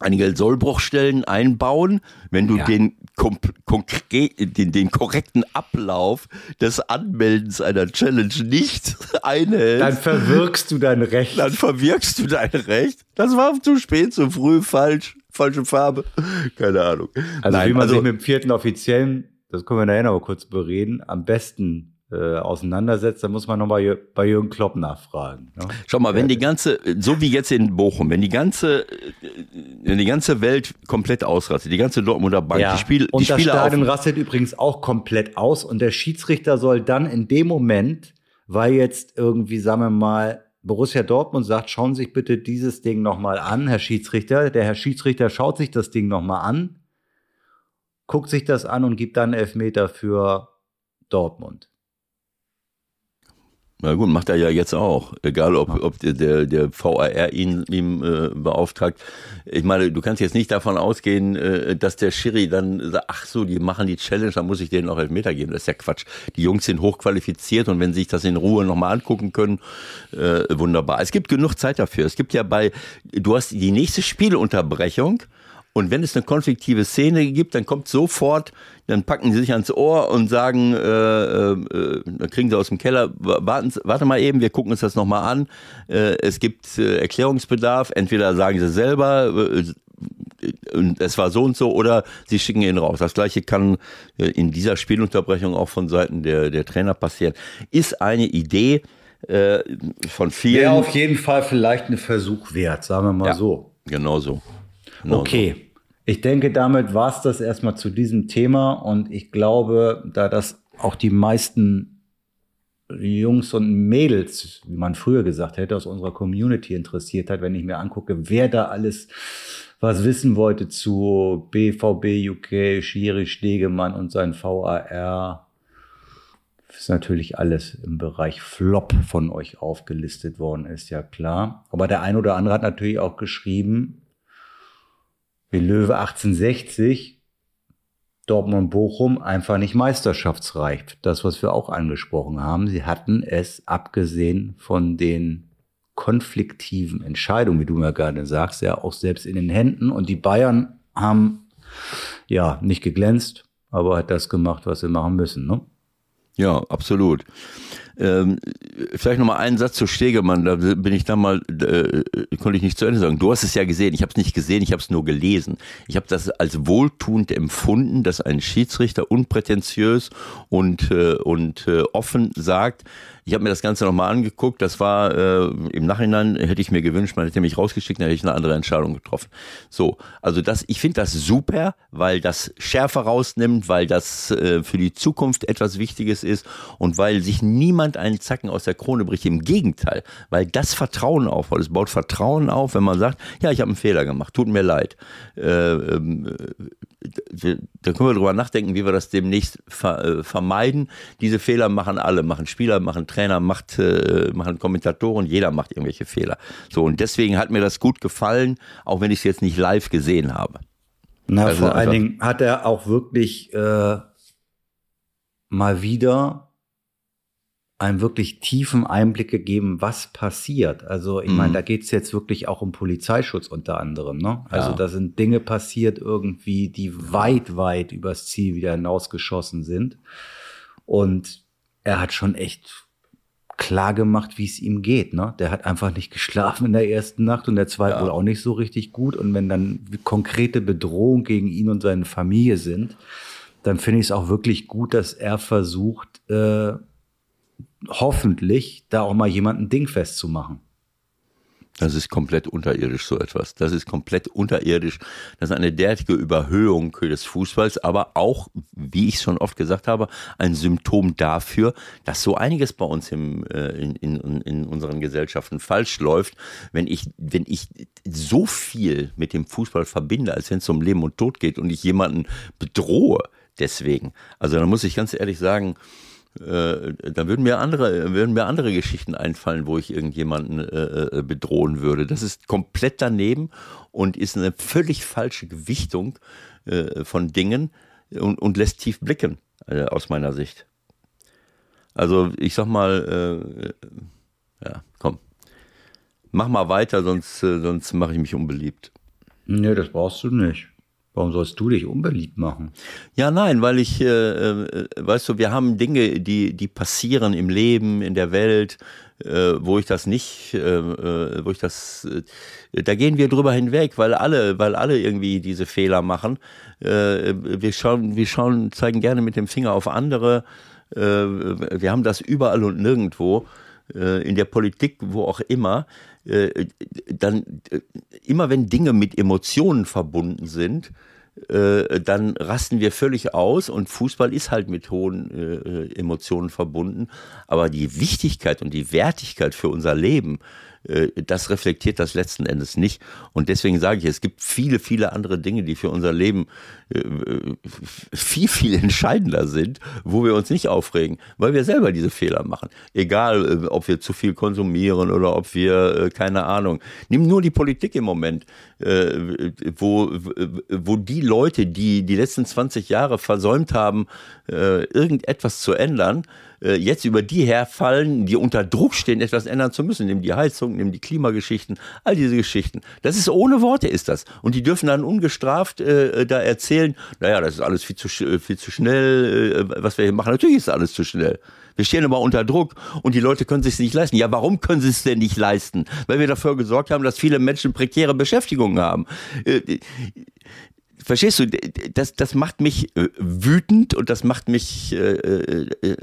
einige Sollbruchstellen einbauen, wenn du Ja. den, den, den korrekten Ablauf des Anmeldens einer Challenge nicht einhältst. Dann verwirkst du dein Recht. dann verwirkst du dein Recht. Das war zu spät, zu früh, falsch, falsche Farbe. Keine Ahnung. Also Nein, wie man also, sich mit dem vierten Offiziellen, das können wir nachher noch kurz bereden, am besten äh, auseinandersetzt, da muss man nochmal Jür- bei Jürgen Klopp nachfragen. Ne? schau mal, wenn die ganze, so wie jetzt in Bochum, wenn die ganze, wenn die ganze Welt komplett ausrastet, die ganze Dortmunder Bank, die, Spiel, die und das Spieler auf, Stadion rastet übrigens auch komplett aus und der Schiedsrichter soll dann in dem Moment, weil jetzt irgendwie, sagen wir mal, Borussia Dortmund sagt, schauen Sie sich bitte dieses Ding nochmal an, Herr Schiedsrichter. Der Herr Schiedsrichter schaut sich das Ding nochmal an, guckt sich das an und gibt dann Elfmeter für Dortmund. Na gut, macht er ja jetzt auch. Egal, ob, ob der, der, VAR ihn ihm äh, beauftragt. Ich meine, du kannst jetzt nicht davon ausgehen, äh, dass der Schiri dann sagt, ach so, die machen die Challenge, dann muss ich denen noch Elfmeter geben. Das ist ja Quatsch. Die Jungs sind hochqualifiziert und wenn sie sich das in Ruhe nochmal angucken können, äh, wunderbar. Es gibt genug Zeit dafür. Es gibt ja bei, du hast die nächste Spielunterbrechung und wenn es eine konfliktive Szene gibt, dann kommt sofort, dann packen sie sich ans Ohr und sagen, äh, äh, dann kriegen sie aus dem Keller, warten, warte mal eben, wir gucken uns das nochmal an. Äh, es gibt äh, Erklärungsbedarf, entweder sagen sie selber, äh, und es war so und so, oder sie schicken ihn raus. Das gleiche kann äh, in dieser Spielunterbrechung auch von Seiten der, der Trainer passieren. Ist eine Idee äh, von vielen. Wäre auf jeden Fall vielleicht ein Versuch wert, sagen wir mal Ja. so. Genau so. Genau Okay. Ich denke, damit war es das erstmal zu diesem Thema und ich glaube, da das auch die meisten Jungs und Mädels, wie man früher gesagt hätte, aus unserer Community interessiert hat, wenn ich mir angucke, wer da alles was wissen wollte zu BVB UK, Schiri Stegemann und sein VAR, ist natürlich alles im Bereich Flop von euch aufgelistet worden, ist ja klar. Aber der ein oder andere hat natürlich auch geschrieben, wie Löwe 1860, Dortmund Bochum einfach nicht meisterschaftsreich. Das, was wir auch angesprochen haben. Sie hatten es, abgesehen von den konfliktiven Entscheidungen, wie du mir gerade sagst, ja auch selbst in den Händen. Und die Bayern haben ja nicht geglänzt, aber hat das gemacht, was sie machen müssen. Ne? Ja, absolut. Ähm, vielleicht noch mal einen Satz zu Stegemann, da bin ich dann mal, äh, konnte ich nicht zu Ende sagen. Du hast es ja gesehen, ich habe es nicht gesehen, ich habe es nur gelesen. Ich habe das als wohltuend empfunden, dass ein Schiedsrichter unprätentiös und, äh, und äh, offen sagt, ich habe mir das Ganze nochmal angeguckt. Das war äh, im Nachhinein hätte ich mir gewünscht, man hätte mich rausgeschickt, dann hätte ich eine andere Entscheidung getroffen. So, also das, ich finde das super, weil das Schärfe rausnimmt, weil das äh, für die Zukunft etwas Wichtiges ist und weil sich niemand einen Zacken aus der Krone bricht. Im Gegenteil, weil das Vertrauen aufbaut. Es baut Vertrauen auf, wenn man sagt, ja, ich habe einen Fehler gemacht, tut mir leid. Äh, ähm, äh, da können wir drüber nachdenken, wie wir das demnächst ver, äh, vermeiden. Diese Fehler machen alle, machen Spieler, machen Trainer, macht, äh, machen Kommentatoren, jeder macht irgendwelche Fehler. So, und deswegen hat mir das gut gefallen, auch wenn ich es jetzt nicht live gesehen habe. Na, Also vor allen Dingen hat er auch wirklich äh, mal wieder einem wirklich tiefen Einblick gegeben, was passiert. Also ich meine, Mhm. da geht's jetzt wirklich auch um Polizeischutz unter anderem. Ne? Also Ja. da sind Dinge passiert irgendwie, die weit, weit übers Ziel wieder hinausgeschossen sind. Und er hat schon echt klar gemacht, wie es ihm geht. Ne? Der hat einfach nicht geschlafen in der ersten Nacht und der zweite Ja. wohl auch nicht so richtig gut. Und wenn dann konkrete Bedrohungen gegen ihn und seine Familie sind, dann finde ich es auch wirklich gut, dass er versucht, äh, hoffentlich da auch mal jemanden dingfest zu machen. Das ist komplett unterirdisch, so etwas. Das ist komplett unterirdisch. Das ist eine derartige Überhöhung des Fußballs, aber auch, wie ich schon oft gesagt habe, ein Symptom dafür, dass so einiges bei uns im, äh, in, in, in unseren Gesellschaften falsch läuft. Wenn ich, wenn ich so viel mit dem Fußball verbinde, als wenn es um Leben und Tod geht und ich jemanden bedrohe deswegen. Also da muss ich ganz ehrlich sagen, äh, da würden mir andere, würden mir andere Geschichten einfallen, wo ich irgendjemanden äh, äh, bedrohen würde. Das ist komplett daneben und ist eine völlig falsche Gewichtung äh, von Dingen und, und lässt tief blicken, äh, aus meiner Sicht. Also ich sag mal, ja, komm, mach mal weiter, sonst, sonst mache ich mich unbeliebt. Nee, das brauchst du nicht. Warum sollst du dich unbeliebt machen? Ja, nein, weil ich, äh, äh, weißt du, wir haben Dinge, die, die passieren im Leben, in der Welt, äh, wo ich das nicht, äh, äh, wo ich das, äh, da gehen wir drüber hinweg, weil alle, weil alle irgendwie diese Fehler machen. Wir schauen, wir schauen, zeigen gerne mit dem Finger auf andere. Wir haben das überall und nirgendwo in der Politik, wo auch immer, dann immer wenn Dinge mit Emotionen verbunden sind, äh, dann rasten wir völlig aus und Fußball ist halt mit hohen äh, Emotionen verbunden. Aber die Wichtigkeit und die Wertigkeit für unser Leben, das reflektiert das letzten Endes nicht. Und deswegen sage ich, es gibt viele, viele andere Dinge, die für unser Leben äh, viel, viel entscheidender sind, wo wir uns nicht aufregen, weil wir selber diese Fehler machen. Egal, äh, ob wir zu viel konsumieren oder ob wir, äh, keine Ahnung. Nimm nur die Politik im Moment, äh, wo, wo die Leute, die die letzten 20 Jahre versäumt haben, äh, irgendetwas zu ändern, äh, jetzt über die herfallen, die unter Druck stehen, etwas ändern zu müssen. Nimm die Heizung, nimm die Klimageschichten, all diese Geschichten. Das ist ohne Worte ist das. Und die dürfen dann ungestraft äh, da erzählen, naja, das ist alles viel zu, sch- viel zu schnell, äh, was wir hier machen. Natürlich ist alles zu schnell. Wir stehen aber unter Druck und die Leute können sich nicht leisten. Ja, warum können sie es denn nicht leisten? Weil wir dafür gesorgt haben, dass viele Menschen prekäre Beschäftigungen haben. Äh, Verstehst du, das, das macht mich äh, wütend und das macht mich äh, äh, äh,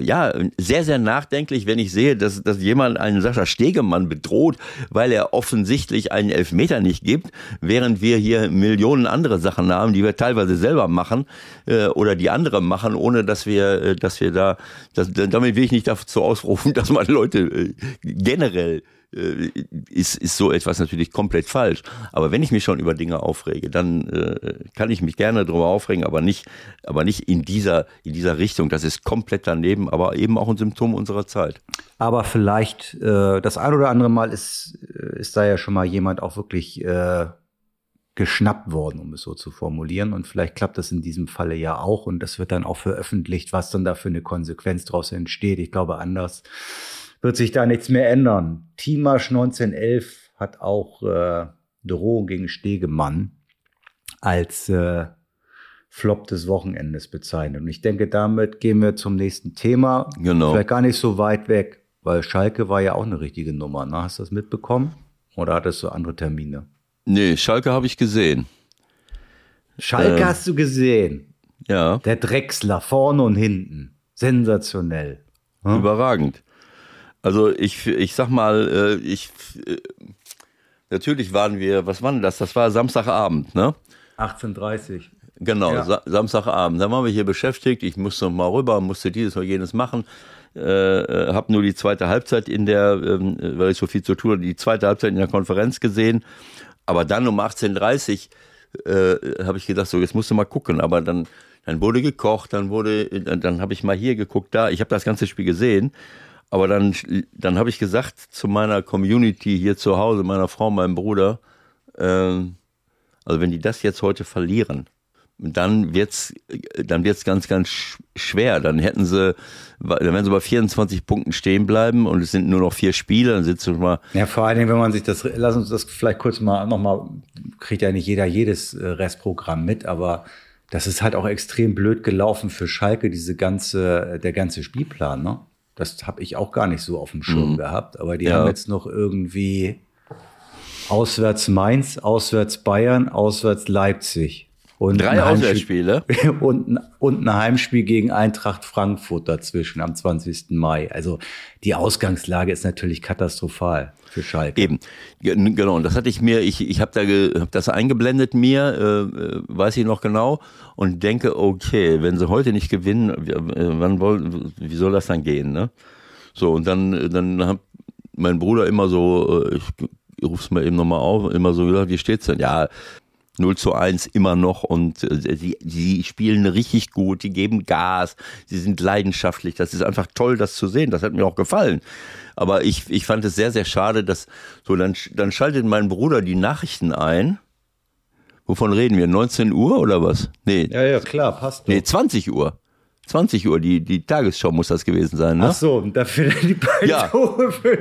ja sehr, sehr nachdenklich, wenn ich sehe, dass, dass jemand einen Sascha Stegemann bedroht, weil er offensichtlich einen Elfmeter nicht gibt, während wir hier Millionen andere Sachen haben, die wir teilweise selber machen äh, oder die andere machen, ohne dass wir, äh, dass wir da, das, damit will ich nicht dazu ausrufen, dass man Leute generell äh, ist, ist so etwas natürlich komplett falsch. Aber wenn ich mich schon über Dinge aufrege, dann äh, kann ich mich gerne darüber aufregen, aber nicht, aber nicht in dieser, in dieser Richtung. Das ist komplett daneben, aber eben auch ein Symptom unserer Zeit. Aber vielleicht äh, das ein oder andere Mal ist, äh, ist da ja schon mal jemand auch wirklich äh, geschnappt worden, um es so zu formulieren. Und vielleicht klappt das in diesem Falle ja auch. Und das wird dann auch veröffentlicht, was dann da für eine Konsequenz daraus entsteht. Ich glaube, anders wird sich da nichts mehr ändern. Timasch 1911 hat auch äh, Drohung gegen Stegemann als äh, Flop des Wochenendes bezeichnet. Und ich denke, damit gehen wir zum nächsten Thema. Genau. Vielleicht gar nicht so weit weg, weil Schalke war ja auch eine richtige Nummer. Ne? Hast du das mitbekommen? Oder hattest du andere Termine? Nee, Schalke habe ich gesehen. Schalke Ähm. hast du gesehen. Ja, Der Drechsler vorne und hinten. Sensationell. Hm? überragend. Also ich, ich sag mal, äh, ich äh, natürlich waren wir, was war denn das? Das war Samstagabend, ne? 1830. Genau, Ja. Sa Samstagabend. Dann waren wir hier beschäftigt. Ich musste noch mal rüber, musste dieses oder jenes machen. Äh, äh, habe nur die zweite Halbzeit in der, ähm, weil ich so viel zu tun hatte, die zweite Halbzeit in der Konferenz gesehen. Aber dann um 18.30 äh, habe ich gedacht, so jetzt musst du mal gucken. Aber dann, dann wurde gekocht, dann wurde, dann, dann habe ich mal hier geguckt, da. Ich habe das ganze Spiel gesehen. Aber dann, dann habe ich gesagt zu meiner Community hier zu Hause, meiner Frau, meinem Bruder, ähm, also wenn die das jetzt heute verlieren, dann wird's, dann wird's ganz, ganz schwer. Dann hätten sie, dann werden sie bei 24 Punkten stehen bleiben und es sind nur noch vier Spiele, dann sitzt du mal. Ja, vor allen Dingen, wenn man sich das, lass uns das vielleicht kurz mal nochmal, kriegt ja nicht jeder jedes äh, Restprogramm mit, aber das ist halt auch extrem blöd gelaufen für Schalke, diese ganze, der ganze Spielplan, ne? Das habe ich auch gar nicht so auf dem Schirm mhm. gehabt, aber die ja. haben jetzt noch irgendwie auswärts Mainz, auswärts Bayern, auswärts Leipzig. Und Drei Auswärtsspiele. Und, und ein Heimspiel gegen Eintracht Frankfurt dazwischen am 20. Mai. Also die Ausgangslage ist natürlich katastrophal für Schalke. Eben, genau. Und das hatte ich mir, ich, ich habe da hab das eingeblendet mir, äh, äh, weiß ich noch genau, und denke, okay, wenn sie heute nicht gewinnen, äh, wann wollen, wie soll das dann gehen? Ne? So, und dann, dann hat mein Bruder immer so, äh, ich ruf's mal eben nochmal auf, immer so gesagt, wie steht's denn? Ja, 0 zu 1 immer noch und äh, sie, sie spielen richtig gut, die geben Gas, sie sind leidenschaftlich. Das ist einfach toll, das zu sehen. Das hat mir auch gefallen. Aber ich, ich fand es sehr, sehr schade, dass so, dann, dann schaltet mein Bruder die Nachrichten ein. Wovon reden wir? 19 Uhr oder was? Nee. Ja, ja, klar, passt. Doch. Nee, 20 Uhr. 20 Uhr, die, die Tagesschau muss das gewesen sein, ne? Ach so, dafür die beiden ja.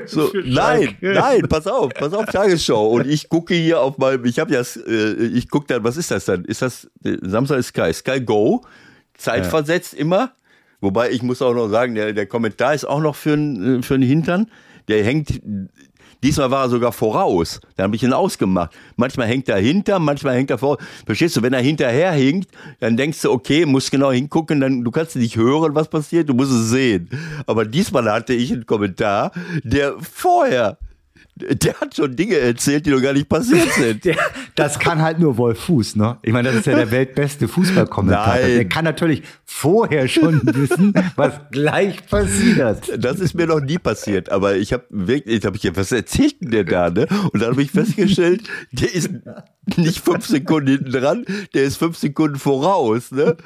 So, Nein, nein, pass auf, pass auf, Tagesschau. Und ich gucke hier auf meinem, ich habe ja, äh, ich gucke dann, was ist das dann? Ist das, Samstag ist Sky, Sky Go, zeitversetzt ja. immer. Wobei ich muss auch noch sagen, der, der Kommentar ist auch noch für, äh, für den Hintern. Der hängt Diesmal war er sogar voraus. Da habe ich ihn ausgemacht. Manchmal hängt er hinter, manchmal hängt er vor. Verstehst du, wenn er hinterher hinkt, dann denkst du, okay, musst genau hingucken, dann du kannst nicht hören, was passiert, du musst es sehen. Aber diesmal hatte ich einen Kommentar, der vorher der hat schon Dinge erzählt, die noch gar nicht passiert sind. Der, das kann halt nur Wolf Fuß, ne? Ich meine, das ist ja der weltbeste Fußballkommentator. Der kann natürlich vorher schon wissen, was gleich passiert. Das ist mir noch nie passiert, aber ich habe wirklich, ich habe ich, was erzählt denn der da, ne? Und dann habe ich festgestellt, der ist nicht fünf Sekunden hinten dran, der ist fünf Sekunden voraus, ne?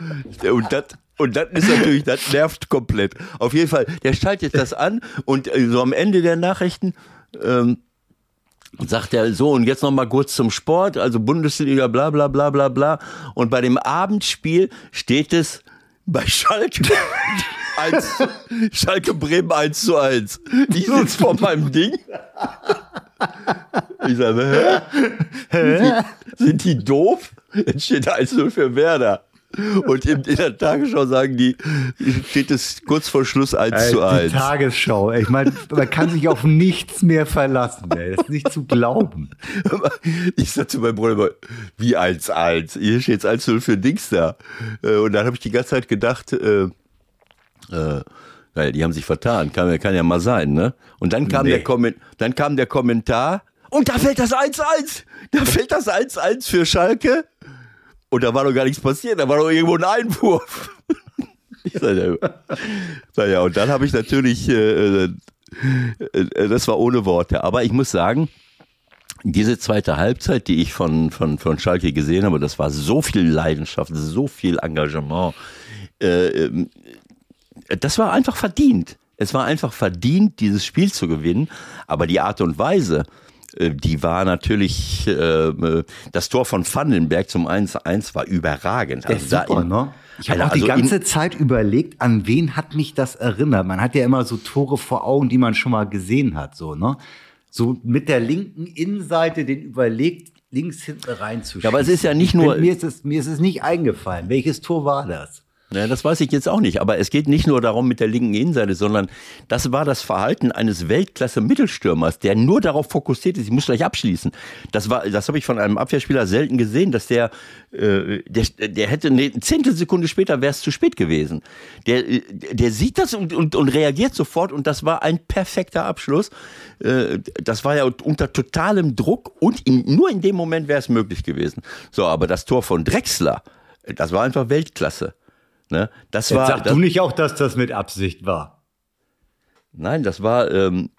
Und das und das ist natürlich, das nervt komplett. Auf jeden Fall, der schaltet das an und äh, so am Ende der Nachrichten ähm, sagt er so und jetzt noch mal kurz zum Sport, also Bundesliga, bla bla bla bla bla. Und bei dem Abendspiel steht es bei Schalke 1, Schalke Bremen 1 zu 1. Ich sitze vor meinem Ding. Ich sage, hä? hä? Sind die doof? Jetzt steht 1-0 für Werder. Und in, in, der Tagesschau sagen die, steht es kurz vor Schluss 1 zu 1. Die Tagesschau, ich meine, man kann sich auf nichts mehr verlassen, ey. das ist nicht zu glauben. Ich sagte zu meinem Bruder, wie 1 1? Hier steht 1 0 für Dings da. Äh, und dann habe ich die ganze Zeit gedacht, äh, äh, die haben sich vertan, kann, kann ja mal sein, ne? Und dann kam, nee. der, Komment, dann kam der Kommentar, und da fällt das 1-1. Da fällt das 1-1 für Schalke. Und da war doch gar nichts passiert, da war doch irgendwo ein Einwurf. ich sag, ja, ja, und dann habe ich natürlich, äh, äh, äh, das war ohne Worte. Aber ich muss sagen, diese zweite Halbzeit, die ich von, von, von Schalke gesehen habe, das war so viel Leidenschaft, so viel Engagement. Äh, ähm, das war einfach verdient. Es war einfach verdient, dieses Spiel zu gewinnen. Aber die Art und Weise, die war natürlich, äh, das Tor von Vandenberg zum 1-1 war überragend. Der also super, ne? Ich habe auch also die ganze Zeit überlegt, an wen hat mich das erinnert. Man hat ja immer so Tore vor Augen, die man schon mal gesehen hat, so, ne? So mit der linken Innenseite den überlegt, links hinten reinzuschießen. Ja, aber es ist ja nicht nur. Mir, ist es, mir ist es nicht eingefallen. Welches Tor war das? Ja, das weiß ich jetzt auch nicht. Aber es geht nicht nur darum mit der linken Innenseite, sondern das war das Verhalten eines Weltklasse-Mittelstürmers, der nur darauf fokussiert ist, ich muss gleich abschließen. Das das habe ich von einem Abwehrspieler selten gesehen, dass der, äh, der, der hätte eine Zehntelsekunde später wäre es zu spät gewesen. Der, der sieht das und, und, und reagiert sofort und das war ein perfekter Abschluss. Äh, das war ja unter totalem Druck und in, nur in dem Moment wäre es möglich gewesen. So, aber das Tor von Drexler, das war einfach Weltklasse. Ne? Das Jetzt war, sag das, du nicht auch, dass das mit Absicht war. Nein, das war, ähm,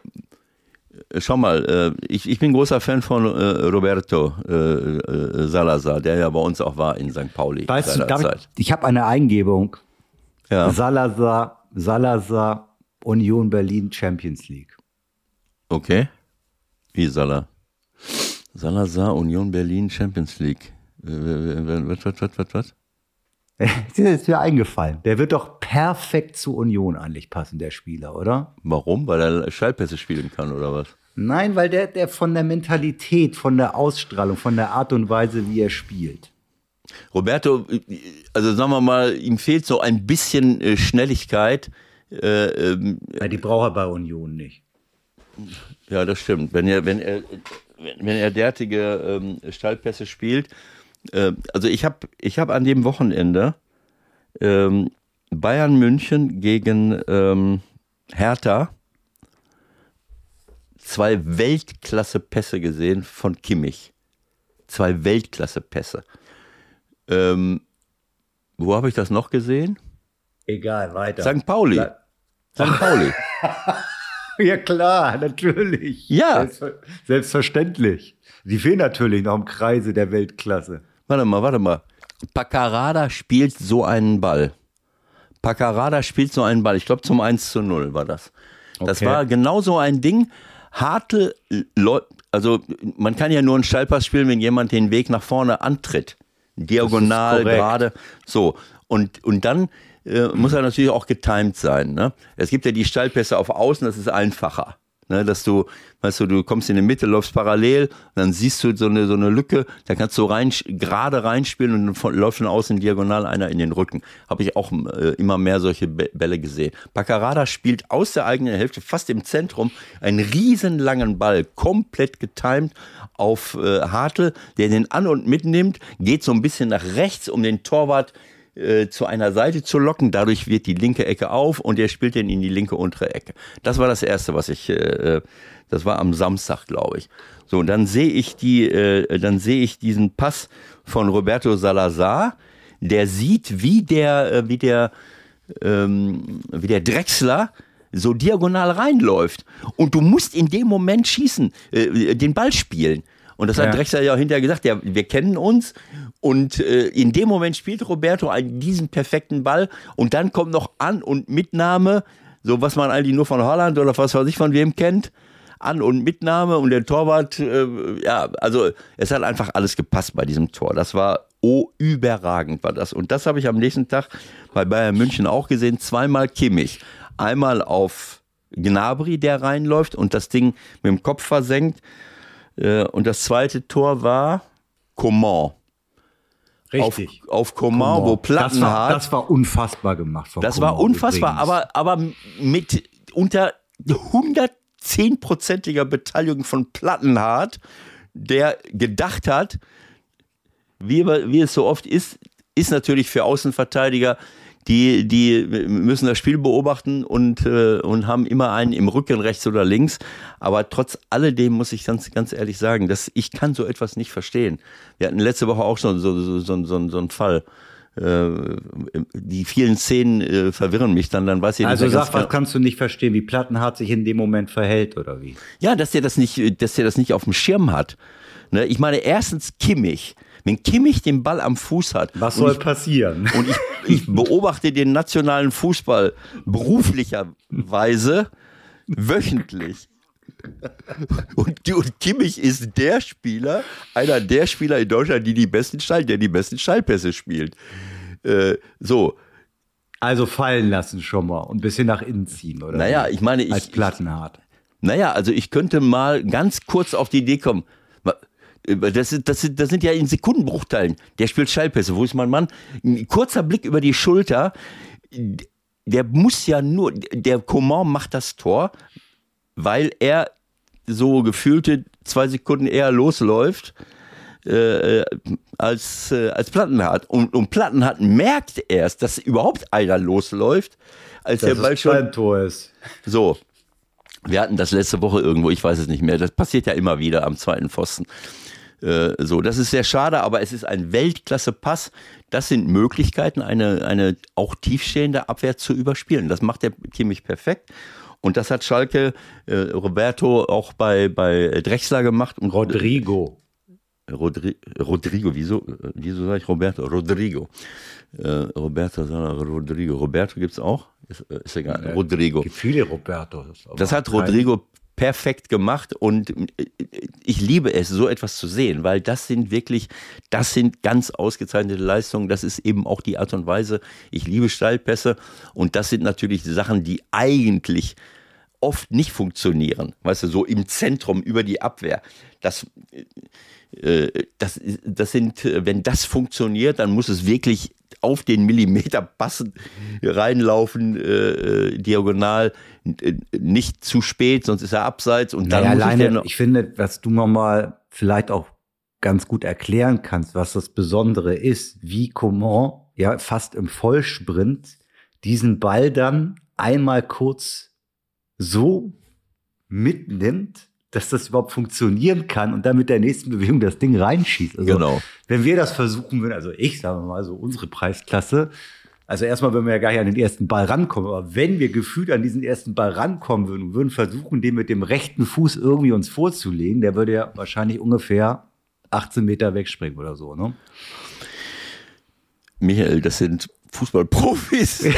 schau mal, äh, ich, ich bin großer Fan von äh, Roberto äh, äh Salazar, der ja bei uns auch war in St. Pauli. Weißt du, ich, ich habe eine Eingebung. Ja. Salazar, Salazar, Union Berlin Champions League. Okay. Wie Salah? Salazar, Union Berlin Champions League. Was, was, was, was, was? Das ist mir eingefallen. Der wird doch perfekt zu Union eigentlich passen, der Spieler, oder? Warum? Weil er Schallpässe spielen kann oder was? Nein, weil der, der von der Mentalität, von der Ausstrahlung, von der Art und Weise, wie er spielt. Roberto, also sagen wir mal, ihm fehlt so ein bisschen äh, Schnelligkeit. Äh, ähm, Ja, die braucht er bei Union nicht. Ja, das stimmt. Wenn er, wenn er, wenn wenn er derartige ähm, Stallpässe spielt. Äh, also ich habe ich hab an dem Wochenende ähm, Bayern München gegen ähm, Hertha zwei Weltklasse-Pässe gesehen von Kimmich. Zwei Weltklasse-Pässe. Ähm, wo habe ich das noch gesehen? Egal, weiter. St. Pauli. St. Pauli. Ja, klar, natürlich. Ja. Selbstver selbstverständlich. Die fehlen natürlich noch im Kreise der Weltklasse. Warte mal, warte mal. Paccarada spielt so einen Ball. Paccarada spielt so einen Ball. Ich glaube, zum 1 zu 0 war das. Das Okay. war genau so ein Ding. Hartl, also man kann ja nur einen Steilpass spielen, wenn jemand den Weg nach vorne antritt. Diagonal, gerade. So. Und, und dann äh, muss er natürlich auch getimed sein. Ne? Es gibt ja die Steilpässe auf Außen, das ist einfacher. Ne, dass du, weißt du, du kommst in die Mitte, läufst parallel, dann siehst du so eine, so eine Lücke, da kannst du rein, gerade reinspielen und von, läuft von außen diagonal einer in den Rücken. Habe ich auch äh, immer mehr solche Bä- Bälle gesehen. Baccarada spielt aus der eigenen Hälfte, fast im Zentrum, einen riesenlangen Ball, komplett getimed auf äh, Hartl, der den an und mitnimmt, geht so ein bisschen nach rechts, um den Torwart äh, zu einer Seite zu locken. Dadurch wird die linke Ecke auf und er spielt den in die linke untere Ecke. Das war das Erste, was ich, äh, das war am Samstag, glaube ich. So, und dann sehe ich die, äh, dann sehe ich diesen Pass von Roberto Salazar, der sieht, wie der, äh, wie der, ähm, wie der Drechsler so diagonal reinläuft. Und du musst in dem Moment schießen, äh, den Ball spielen. Und das Ja. hat Drechsler ja auch hinterher gesagt, ja, wir kennen uns. Und äh, in dem Moment spielt Roberto einen, diesen perfekten Ball. Und dann kommt noch An- und Mitnahme, so was man eigentlich nur von Holland oder was weiß ich von wem kennt. An- und Mitnahme und der Torwart, äh, ja, also es hat einfach alles gepasst bei diesem Tor. Das war oh, überragend war das. Und das habe ich am nächsten Tag bei Bayern München auch gesehen. Zweimal Kimmich. Einmal auf Gnabry, der reinläuft und das Ding mit dem Kopf versenkt. Äh, Und das zweite Tor war Coman. Richtig. Auf, auf Coman, wo das war, Plattenhardt. das war unfassbar gemacht. Das war Coman unfassbar, übrigens. aber, aber mit unter 110-prozentiger Beteiligung von Plattenhardt, der gedacht hat, wie, wie es so oft ist, ist natürlich für Außenverteidiger, die, die müssen das Spiel beobachten und, äh, und haben immer einen im Rücken, rechts oder links. Aber trotz alledem muss ich ganz, ganz ehrlich sagen, dass ich kann so etwas nicht verstehen. Wir hatten letzte Woche auch schon so, so, so, so, so einen Fall. Äh, die vielen Szenen äh, verwirren mich dann, dann weiß ich Also nicht mehr sag, was kannst du nicht verstehen, wie Plattenhardt sich in dem Moment verhält oder wie? Ja, dass der das nicht, dass der das nicht auf dem Schirm hat. Ne? Ich meine, erstens Kimmich. Wenn Kimmich den Ball am Fuß hat. Was soll ich, passieren? und ich, ich beobachte den nationalen Fußball beruflicherweise wöchentlich. Und, und Kimmich ist der Spieler, einer der Spieler in Deutschland, die die besten Stall, der die besten Stallpässe spielt. Äh, so, Also fallen lassen schon mal und ein bisschen nach innen ziehen, oder? Naja, ich meine, ich- Als Plattenhardt. Naja, also ich könnte mal ganz kurz auf die Idee kommen. Das, sind- das, sind- das sind ja in Sekundenbruchteilen. Der spielt Schallpässe. Wo ist mein Mann? Ein kurzer Blick über die Schulter. Der muss ja nur, der Coman macht das Tor, weil er so gefühlte zwei Sekunden eher losläuft äh, als, äh, als Plattenhardt. Und, und Plattenhardt merkt erst, dass überhaupt einer losläuft, als der Dass Ball es schon Tor ist. so. Wir hatten das letzte Woche irgendwo, ich weiß es nicht mehr. Das passiert ja immer wieder am zweiten Pfosten. Äh, so, das ist sehr schade, aber es ist ein Weltklasse-Pass. Das sind Möglichkeiten, eine, eine auch tiefstehende Abwehr zu überspielen. Das macht der Kimmich perfekt. Und das hat Schalke äh, Roberto auch bei, bei Drechsler gemacht. Und Rodrigo. Rodri Rodrigo, wieso, äh, wieso sage ich Roberto? Rodrigo. Äh, Roberto, sondern Rodrigo. Roberto gibt's auch? Ist, äh, ist egal. Rodrigo. Gibt viele Robertos. aber Das hat Rodrigo perfekt gemacht und äh, ich liebe es, so etwas zu sehen, weil das sind wirklich, das sind ganz ausgezeichnete Leistungen. Das ist eben auch die Art und Weise. Ich liebe Steilpässe und das sind natürlich Sachen, die eigentlich oft nicht funktionieren. Weißt du, so im Zentrum über die Abwehr. Das, äh, das, das sind, wenn das funktioniert, dann muss es wirklich auf den Millimeter passen, reinlaufen, äh, äh diagonal, äh, nicht zu spät, sonst ist er abseits und dann naja, alleine, ich, ich finde, was du nochmal vielleicht auch ganz gut erklären kannst, was das Besondere ist, wie Coman ja fast im Vollsprint diesen Ball dann einmal kurz so mitnimmt, dass das überhaupt funktionieren kann und dann mit der nächsten Bewegung das Ding reinschießt. Also, genau. Wenn wir das versuchen würden, also ich sage mal so unsere Preisklasse, also erstmal würden wir ja gar nicht an den ersten Ball rankommen, aber wenn wir gefühlt an diesen ersten Ball rankommen würden und würden versuchen, den mit dem rechten Fuß irgendwie uns vorzulegen, der würde ja wahrscheinlich ungefähr 18 Meter wegspringen oder so, ne? Michael, das sind Fußballprofis.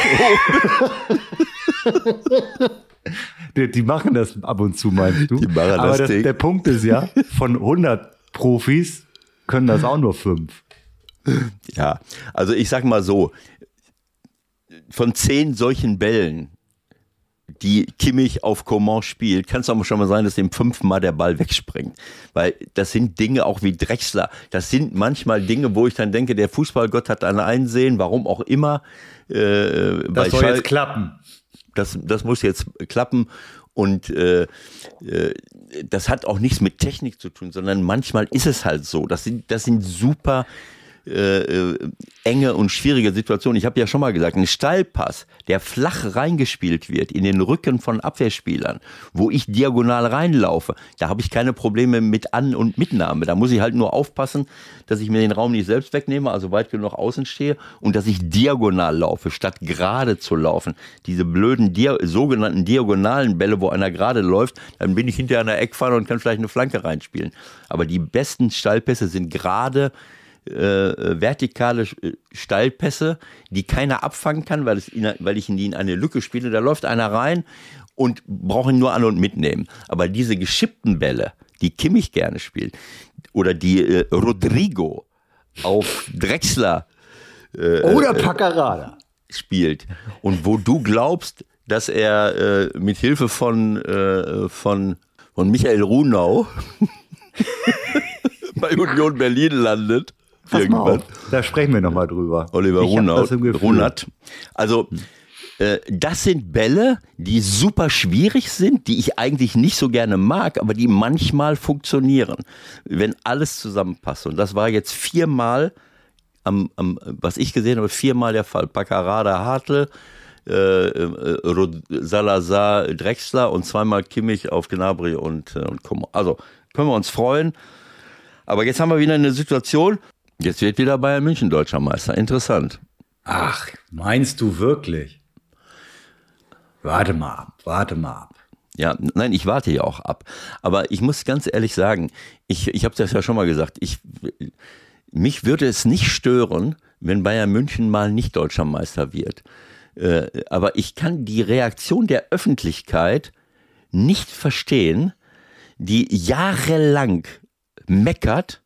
die, die, machen das ab und zu, meinst du? Die machen Aber das, das der Punkt ist ja, von 100 Profis können das auch nur fünf. Ja, also ich sag mal so, von zehn solchen Bällen, die Kimmich auf Coman spielt, kann es auch schon mal sein, dass dem fünfmal der Ball wegspringt. Weil das sind Dinge auch wie Drechsler. Das sind manchmal Dinge, wo ich dann denke, der Fußballgott hat ein Einsehen, warum auch immer. Äh, das soll Schall jetzt klappen. Das, das muss jetzt klappen. Und äh, äh, das hat auch nichts mit Technik zu tun, sondern manchmal ist es halt so. Das sind, das sind super äh, äh, enge und schwierige Situation. Ich habe ja schon mal gesagt, ein Steilpass, der flach reingespielt wird in den Rücken von Abwehrspielern, wo ich diagonal reinlaufe, da habe ich keine Probleme mit An- und Mitnahme. Da muss ich halt nur aufpassen, dass ich mir den Raum nicht selbst wegnehme, also weit genug außen stehe und dass ich diagonal laufe, statt gerade zu laufen. Diese blöden Dia sogenannten diagonalen Bälle, wo einer gerade läuft, dann bin ich hinter einer Eckfahne und kann vielleicht eine Flanke reinspielen. Aber die besten Steilpässe sind gerade äh, vertikale äh, Steilpässe, die keiner abfangen kann, weil, in, weil ich in die in eine Lücke spiele. Da läuft einer rein und brauche ihn nur an und mitnehmen. Aber diese geschippten Bälle, die Kimmich gerne spielt, oder die äh, Rodrigo auf Drexler äh, oder äh, Paccarada spielt und wo du glaubst, dass er äh, mit Hilfe von, äh, von, von Michael Runau bei Union Berlin landet Pass irgendwann. Da sprechen wir nochmal drüber. Oliver Runert. Also, äh, das sind Bälle, die super schwierig sind, die ich eigentlich nicht so gerne mag, aber die manchmal funktionieren, wenn alles zusammenpasst. Und das war jetzt viermal, am, am, was ich gesehen habe, viermal der Fall. Paccarada Hartl, äh, äh, Salazar Drexler und zweimal Kimmich auf Gnabry und, äh, und Kummer. Also können wir uns freuen. Aber jetzt haben wir wieder eine Situation, Jetzt wird wieder Bayern München deutscher Meister. Interessant. Ach, meinst du wirklich? Warte mal ab, warte mal ab. Ja, nein, ich warte ja auch ab. Aber ich muss ganz ehrlich sagen, ich, ich habe das ja schon mal gesagt, ich, mich würde es nicht stören, wenn Bayern München mal nicht deutscher Meister wird. Äh, aber ich kann die Reaktion der Öffentlichkeit nicht verstehen, die jahrelang meckert,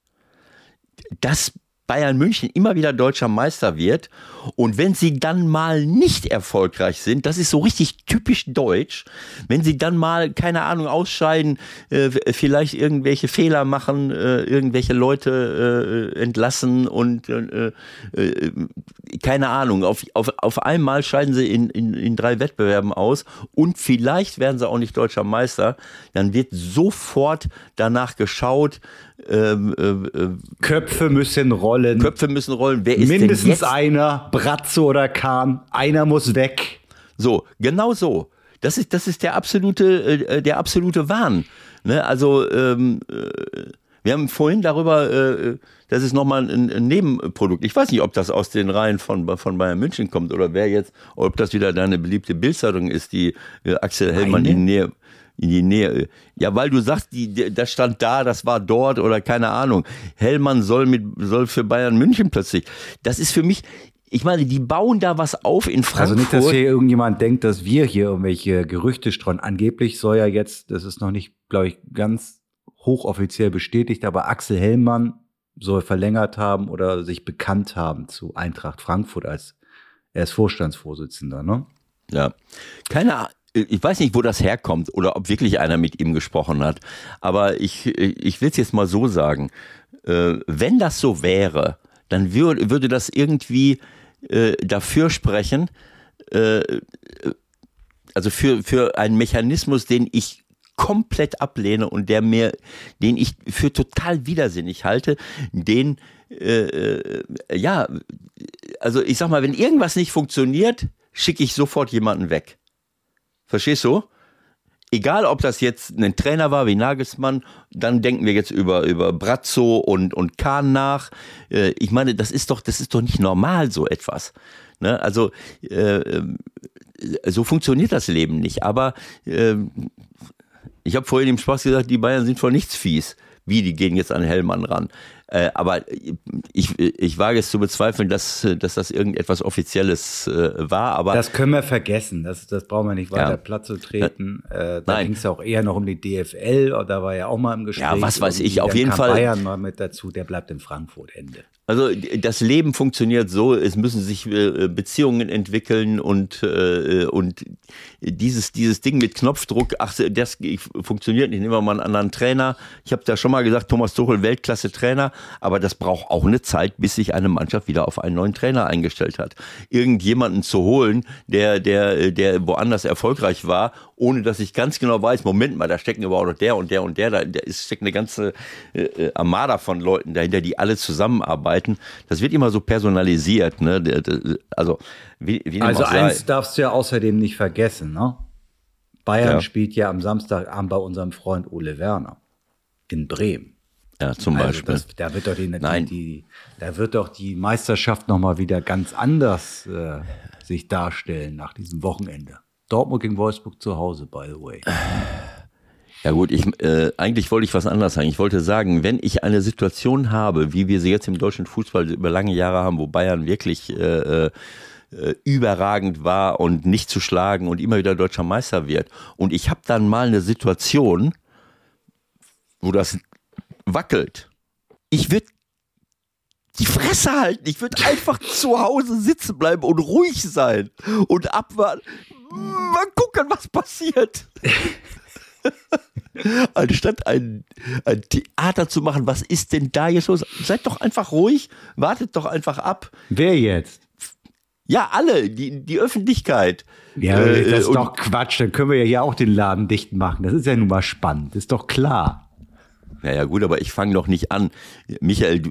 dass Bayern München immer wieder deutscher Meister wird. Und wenn sie dann mal nicht erfolgreich sind, das ist so richtig typisch deutsch, wenn sie dann mal, keine Ahnung, ausscheiden, äh, vielleicht irgendwelche Fehler machen, äh, irgendwelche Leute äh, entlassen und äh, äh, keine Ahnung, auf, auf, auf einmal scheiden sie in, in, in drei Wettbewerben aus und vielleicht werden sie auch nicht deutscher Meister, dann wird sofort danach geschaut, ähm, äh, äh, Köpfe müssen rollen. Köpfe müssen rollen. Wer ist Mindestens einer, Bratzo oder Kahn, einer muss weg. So, genau so. Das ist, das ist der absolute, äh, der absolute Wahn. Ne? Also, ähm, äh, wir haben vorhin darüber, äh, das ist nochmal ein, ein Nebenprodukt. Ich weiß nicht, ob das aus den Reihen von, von Bayern München kommt oder wer jetzt, ob das wieder deine beliebte Bildzeitung ist, die äh, Axel Hellmann Meine? in Nähe in die Nähe. Ja, weil du sagst, die, das stand da, das war dort oder keine Ahnung. Hellmann soll mit, soll für Bayern München plötzlich. Das ist für mich, ich meine, die bauen da was auf in Frankfurt. Also nicht, dass hier irgendjemand denkt, dass wir hier irgendwelche Gerüchte streuen. Angeblich soll ja jetzt, das ist noch nicht, glaube ich, ganz hochoffiziell bestätigt, aber Axel Hellmann soll verlängert haben oder sich bekannt haben zu Eintracht Frankfurt als er ist Vorstandsvorsitzender, ne? Ja. Keine Ahnung. Ich weiß nicht, wo das herkommt oder ob wirklich einer mit ihm gesprochen hat. Aber ich, ich will es jetzt mal so sagen. Äh, wenn das so wäre, dann würde, würde das irgendwie äh, dafür sprechen, äh, also für, für einen Mechanismus, den ich komplett ablehne und der mir, den ich für total widersinnig halte, den, äh, äh, ja, also ich sag mal, wenn irgendwas nicht funktioniert, schicke ich sofort jemanden weg. Verstehst du? Egal, ob das jetzt ein Trainer war wie Nagelsmann, dann denken wir jetzt über, über Brazzo und, und Kahn nach. Äh, ich meine, das ist doch, das ist doch nicht normal, so etwas. Ne? Also, äh, so funktioniert das Leben nicht. Aber äh, ich habe vorhin im Spaß gesagt, die Bayern sind vor nichts fies. Wie, die gehen jetzt an Hellmann ran. Äh, aber ich, ich wage es zu bezweifeln, dass, dass das irgendetwas Offizielles äh, war. Aber das können wir vergessen. Das, das brauchen wir nicht weiter ja. platt zu treten. Äh, da ging es ja auch eher noch um die DFL. Da war ja auch mal im Gespräch. Ja, was weiß ich. Auf jeden Fall. Bayern mal mit dazu. Der bleibt in Frankfurt. Ende. Also das Leben funktioniert so, es müssen sich äh, Beziehungen entwickeln und, äh, und dieses, dieses Ding mit Knopfdruck, ach, das funktioniert nicht, nehmen wir mal einen anderen Trainer. Ich habe da schon mal gesagt, Thomas Tuchel, Weltklasse-Trainer, aber das braucht auch eine Zeit, bis sich eine Mannschaft wieder auf einen neuen Trainer eingestellt hat. Irgendjemanden zu holen, der, der, der woanders erfolgreich war, ohne dass ich ganz genau weiß, Moment mal, da stecken aber auch noch der und der und der, da, steckt eine ganze äh, Armada von Leuten dahinter, die alle zusammenarbeiten arbeiten. Das wird immer so personalisiert. Ne? Also, wie, wie also eins sei. darfst du ja außerdem nicht vergessen. Ne? Bayern ja. spielt ja am Samstagabend bei unserem Freund Ole Werner in Bremen. Ja, zum also Beispiel. Das, da wird doch die, Nein. Die, da wird doch die Meisterschaft noch mal wieder ganz anders äh, sich darstellen nach diesem Wochenende. Dortmund gegen Wolfsburg zu Hause, by the way. Ja gut, ich, äh, eigentlich wollte ich was anderes sagen. Ich wollte sagen, wenn ich eine Situation habe, wie wir sie jetzt im deutschen Fußball über lange Jahre haben, wo Bayern wirklich äh, äh, überragend war und nicht zu schlagen und immer wieder deutscher Meister wird, und ich habe dann mal eine Situation, wo das wackelt, ich würde die Fresse halten. Ich würde einfach zu Hause sitzen bleiben und ruhig sein und abwarten. Mal gucken, was passiert. Anstatt ein, ein Theater zu machen, was ist denn da jetzt los? Seid doch einfach ruhig, wartet doch einfach ab. Wer jetzt? Ja, alle, die, die Öffentlichkeit. Ja, äh, das ist doch Quatsch, dann können wir ja hier auch den Laden dicht machen. Das ist ja nun mal spannend, ist doch klar. Naja gut, aber ich fange doch nicht an. Michael,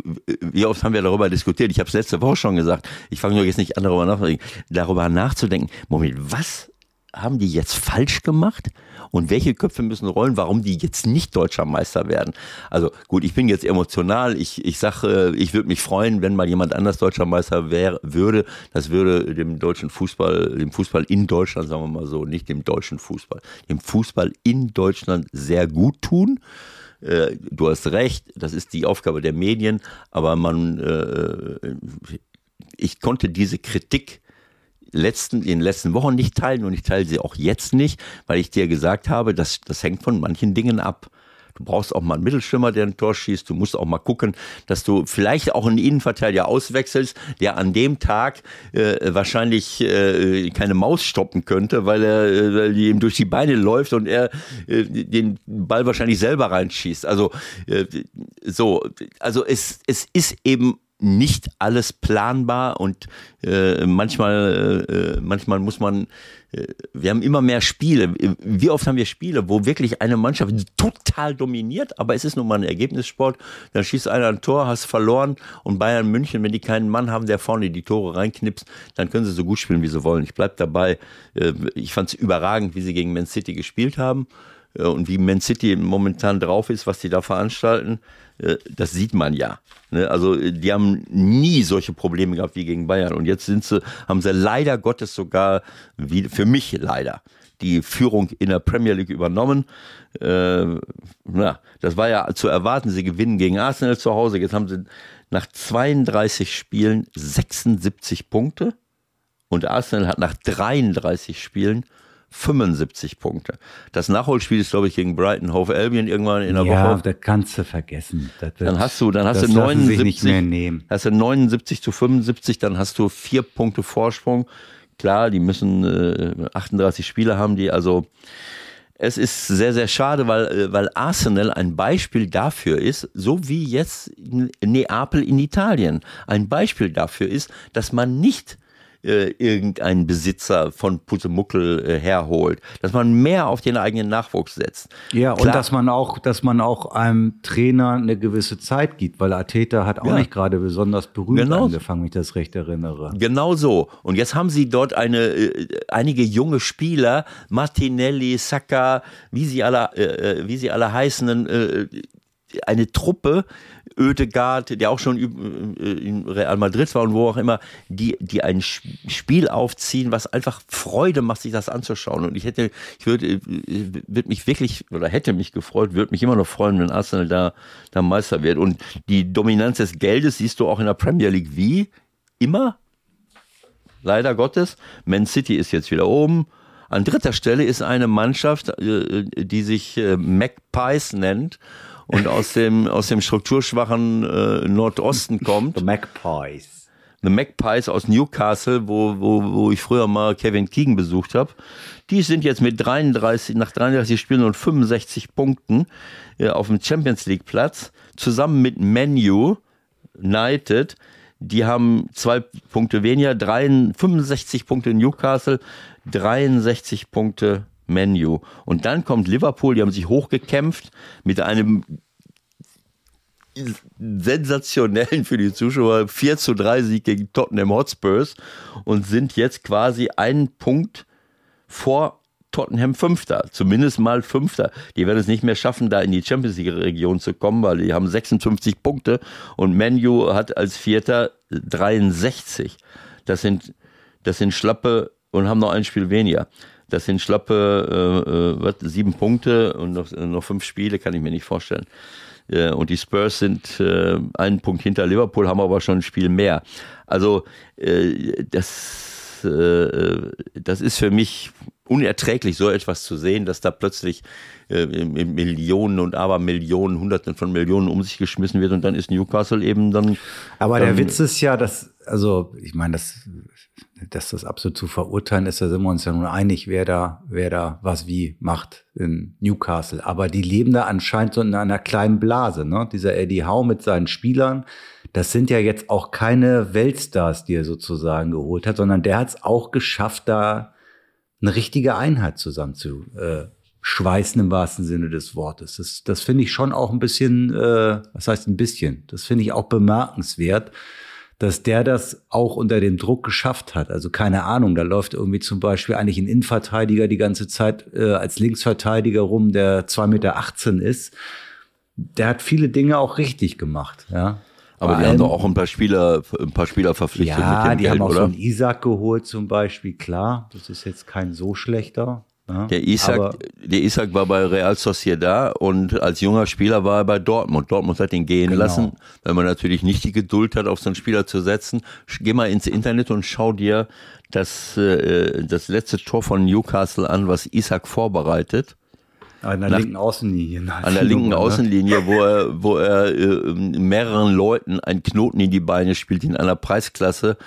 wie oft haben wir darüber diskutiert? Ich habe es letzte Woche schon gesagt. Ich fange doch jetzt nicht an, darüber nachzudenken. Darüber nachzudenken. Moment, was haben die jetzt falsch gemacht? Und welche Köpfe müssen rollen, warum die jetzt nicht deutscher Meister werden? Also gut, ich bin jetzt emotional. Ich, ich sage, ich würde mich freuen, wenn mal jemand anders deutscher Meister wäre, würde. Das würde dem deutschen Fußball, dem Fußball in Deutschland, sagen wir mal so, nicht dem deutschen Fußball, dem Fußball in Deutschland sehr gut tun äh, du hast recht, das ist die Aufgabe der Medien, aber man, äh, ich konnte diese Kritik letzten, in den letzten Wochen nicht teilen und ich teile sie auch jetzt nicht, weil ich dir gesagt habe, dass das hängt von manchen Dingen ab. Du brauchst auch mal einen Mittelschwimmer, der ein Tor schießt. Du musst auch mal gucken, dass du vielleicht auch einen Innenverteidiger auswechselst, der an dem Tag äh, wahrscheinlich äh, keine Maus stoppen könnte, weil er äh, ihm durch die Beine läuft und er äh, den Ball wahrscheinlich selber reinschießt. Also äh, so, also es, es ist eben nicht alles planbar und äh, manchmal, äh, manchmal muss man, äh, wir haben immer mehr Spiele. Wie oft haben wir Spiele, wo wirklich eine Mannschaft total dominiert, aber es ist nun mal ein Ergebnissport. Dann schießt einer ein Tor, hast verloren und Bayern München, wenn die keinen Mann haben, der vorne die Tore reinknipst, dann können sie so gut spielen, wie sie wollen. Ich bleib dabei. Äh, ich fand es überragend, wie sie gegen Man City gespielt haben äh, und wie Man City momentan drauf ist, was die da veranstalten. Äh, das sieht man ja. Ne? Also die haben nie solche Probleme gehabt wie gegen Bayern. Und jetzt sind sie, haben sie leider Gottes sogar, wie, für mich leider, die Führung in der Premier League übernommen. Äh, das war ja zu erwarten. Sie gewinnen gegen Arsenal zu Hause. Jetzt haben sie nach 32 Spielen 76 Punkte und Arsenal hat nach 33 Spielen 75 Punkte. Das Nachholspiel ist, glaube ich, gegen Brighton Hove Albion irgendwann in der ja, Woche. Ja, das kannst du vergessen. Wird, dann hast du, dann hast du 79, hast du 79 zu 75, dann hast du vier Punkte Vorsprung. Klar, die müssen äh, 38 Spiele haben, die also es ist sehr, sehr schade, weil, äh, weil Arsenal ein Beispiel dafür ist, so wie jetzt Neapel in Italien ein Beispiel dafür ist, dass man nicht äh, irgendein Besitzer von Putemuckel äh, herholt, dass man mehr auf den eigenen Nachwuchs setzt. Ja, Klar. und dass man auch, dass man auch einem Trainer eine gewisse Zeit gibt, weil Ateta hat auch ja. nicht gerade besonders berühmt genau. angefangen, wenn ich das recht erinnere. Genau so. Und jetzt haben sie dort eine, äh, einige junge Spieler, Martinelli, Saka, wie sie alle, äh, äh wie sie alle heißen, eine Truppe, Oedegaard, der auch schon äh, in Real Madrid war und wo auch immer, die, die ein Spiel aufziehen, was einfach Freude macht, sich das anzuschauen. Und ich hätte, ich würde, äh, würde mich wirklich, oder hätte mich gefreut, würde mich immer noch freuen, wenn Arsenal da, da Meister wird. Und die Dominanz des Geldes siehst du auch in der Premier League wie immer. Leider Gottes. Man City ist jetzt wieder oben. An dritter Stelle ist eine Mannschaft, äh, die sich Magpies nennt und aus dem, aus dem strukturschwachen äh, Nordosten kommt. The Magpies. The Magpies aus Newcastle, wo, wo, wo ich früher mal Kevin Keegan besucht habe. Die sind jetzt mit 33, nach 33 Spielen und 65 Punkten äh, auf dem Champions League Platz, zusammen mit Menu United. Die haben zwei Punkte weniger, 63, 65 Punkte Newcastle, 63 Punkte Menu. Und dann kommt Liverpool, die haben sich hochgekämpft mit einem sensationellen für die Zuschauer 4 zu 3 Sieg gegen Tottenham Hotspurs und sind jetzt quasi einen Punkt vor Tottenham Fünfter, zumindest mal Fünfter. Die werden es nicht mehr schaffen, da in die Champions League Region zu kommen, weil die haben 56 Punkte und Menu hat als Vierter 63. Das sind, das sind schlappe und haben noch ein Spiel weniger. Das sind schlappe äh, äh was, sieben Punkte und noch, noch fünf Spiele, kann ich mir nicht vorstellen. Äh, und die Spurs sind äh, einen Punkt hinter Liverpool, haben aber schon ein Spiel mehr. Also äh, das, äh, das ist für mich unerträglich, so etwas zu sehen, dass da plötzlich äh, Millionen und aber Millionen, Hunderten von Millionen um sich geschmissen wird und dann ist Newcastle eben dann. Aber der Witz ist ja, dass, also ich meine, das, dass das absolut zu verurteilen ist, da sind wir uns ja nur einig, wer da, wer da was wie macht in Newcastle. Aber die leben da anscheinend so in einer kleinen Blase, ne? Dieser Eddie Howe mit seinen Spielern, das sind ja jetzt auch keine Weltstars, die er sozusagen geholt hat, sondern der hat es auch geschafft, da eine richtige Einheit zusammen zu äh, schweißen im wahrsten Sinne des Wortes. Das, das finde ich schon auch ein bisschen, äh, was heißt ein bisschen? Das finde ich auch bemerkenswert, dass der das auch unter dem Druck geschafft hat. Also keine Ahnung, da läuft irgendwie zum Beispiel eigentlich ein Innenverteidiger die ganze Zeit äh, als Linksverteidiger rum, der 2,18 Meter ist. Der hat viele Dinge auch richtig gemacht, ja. Aber die haben doch auch ein paar Spieler, ein paar Spieler verpflichtet ja, mit dem die Geld, haben auch oder? so einen Isaac geholt zum Beispiel, klar. Das ist jetzt kein so schlechter. Ja, der Isaac, der Isaac war bei Real Sociedad und als junger Spieler war er bei Dortmund. Dortmund hat ihn gehen genau. lassen, weil man natürlich nicht die Geduld hat, auf so einen Spieler zu setzen. Geh mal ins Internet und schau dir das, äh, das letzte Tor von Newcastle an, was Isaac vorbereitet. An der Nach, linken Außenlinie. An der linken ne? Außenlinie, wo er, wo er äh, mehreren Leuten einen Knoten in die Beine spielt in einer Preisklasse.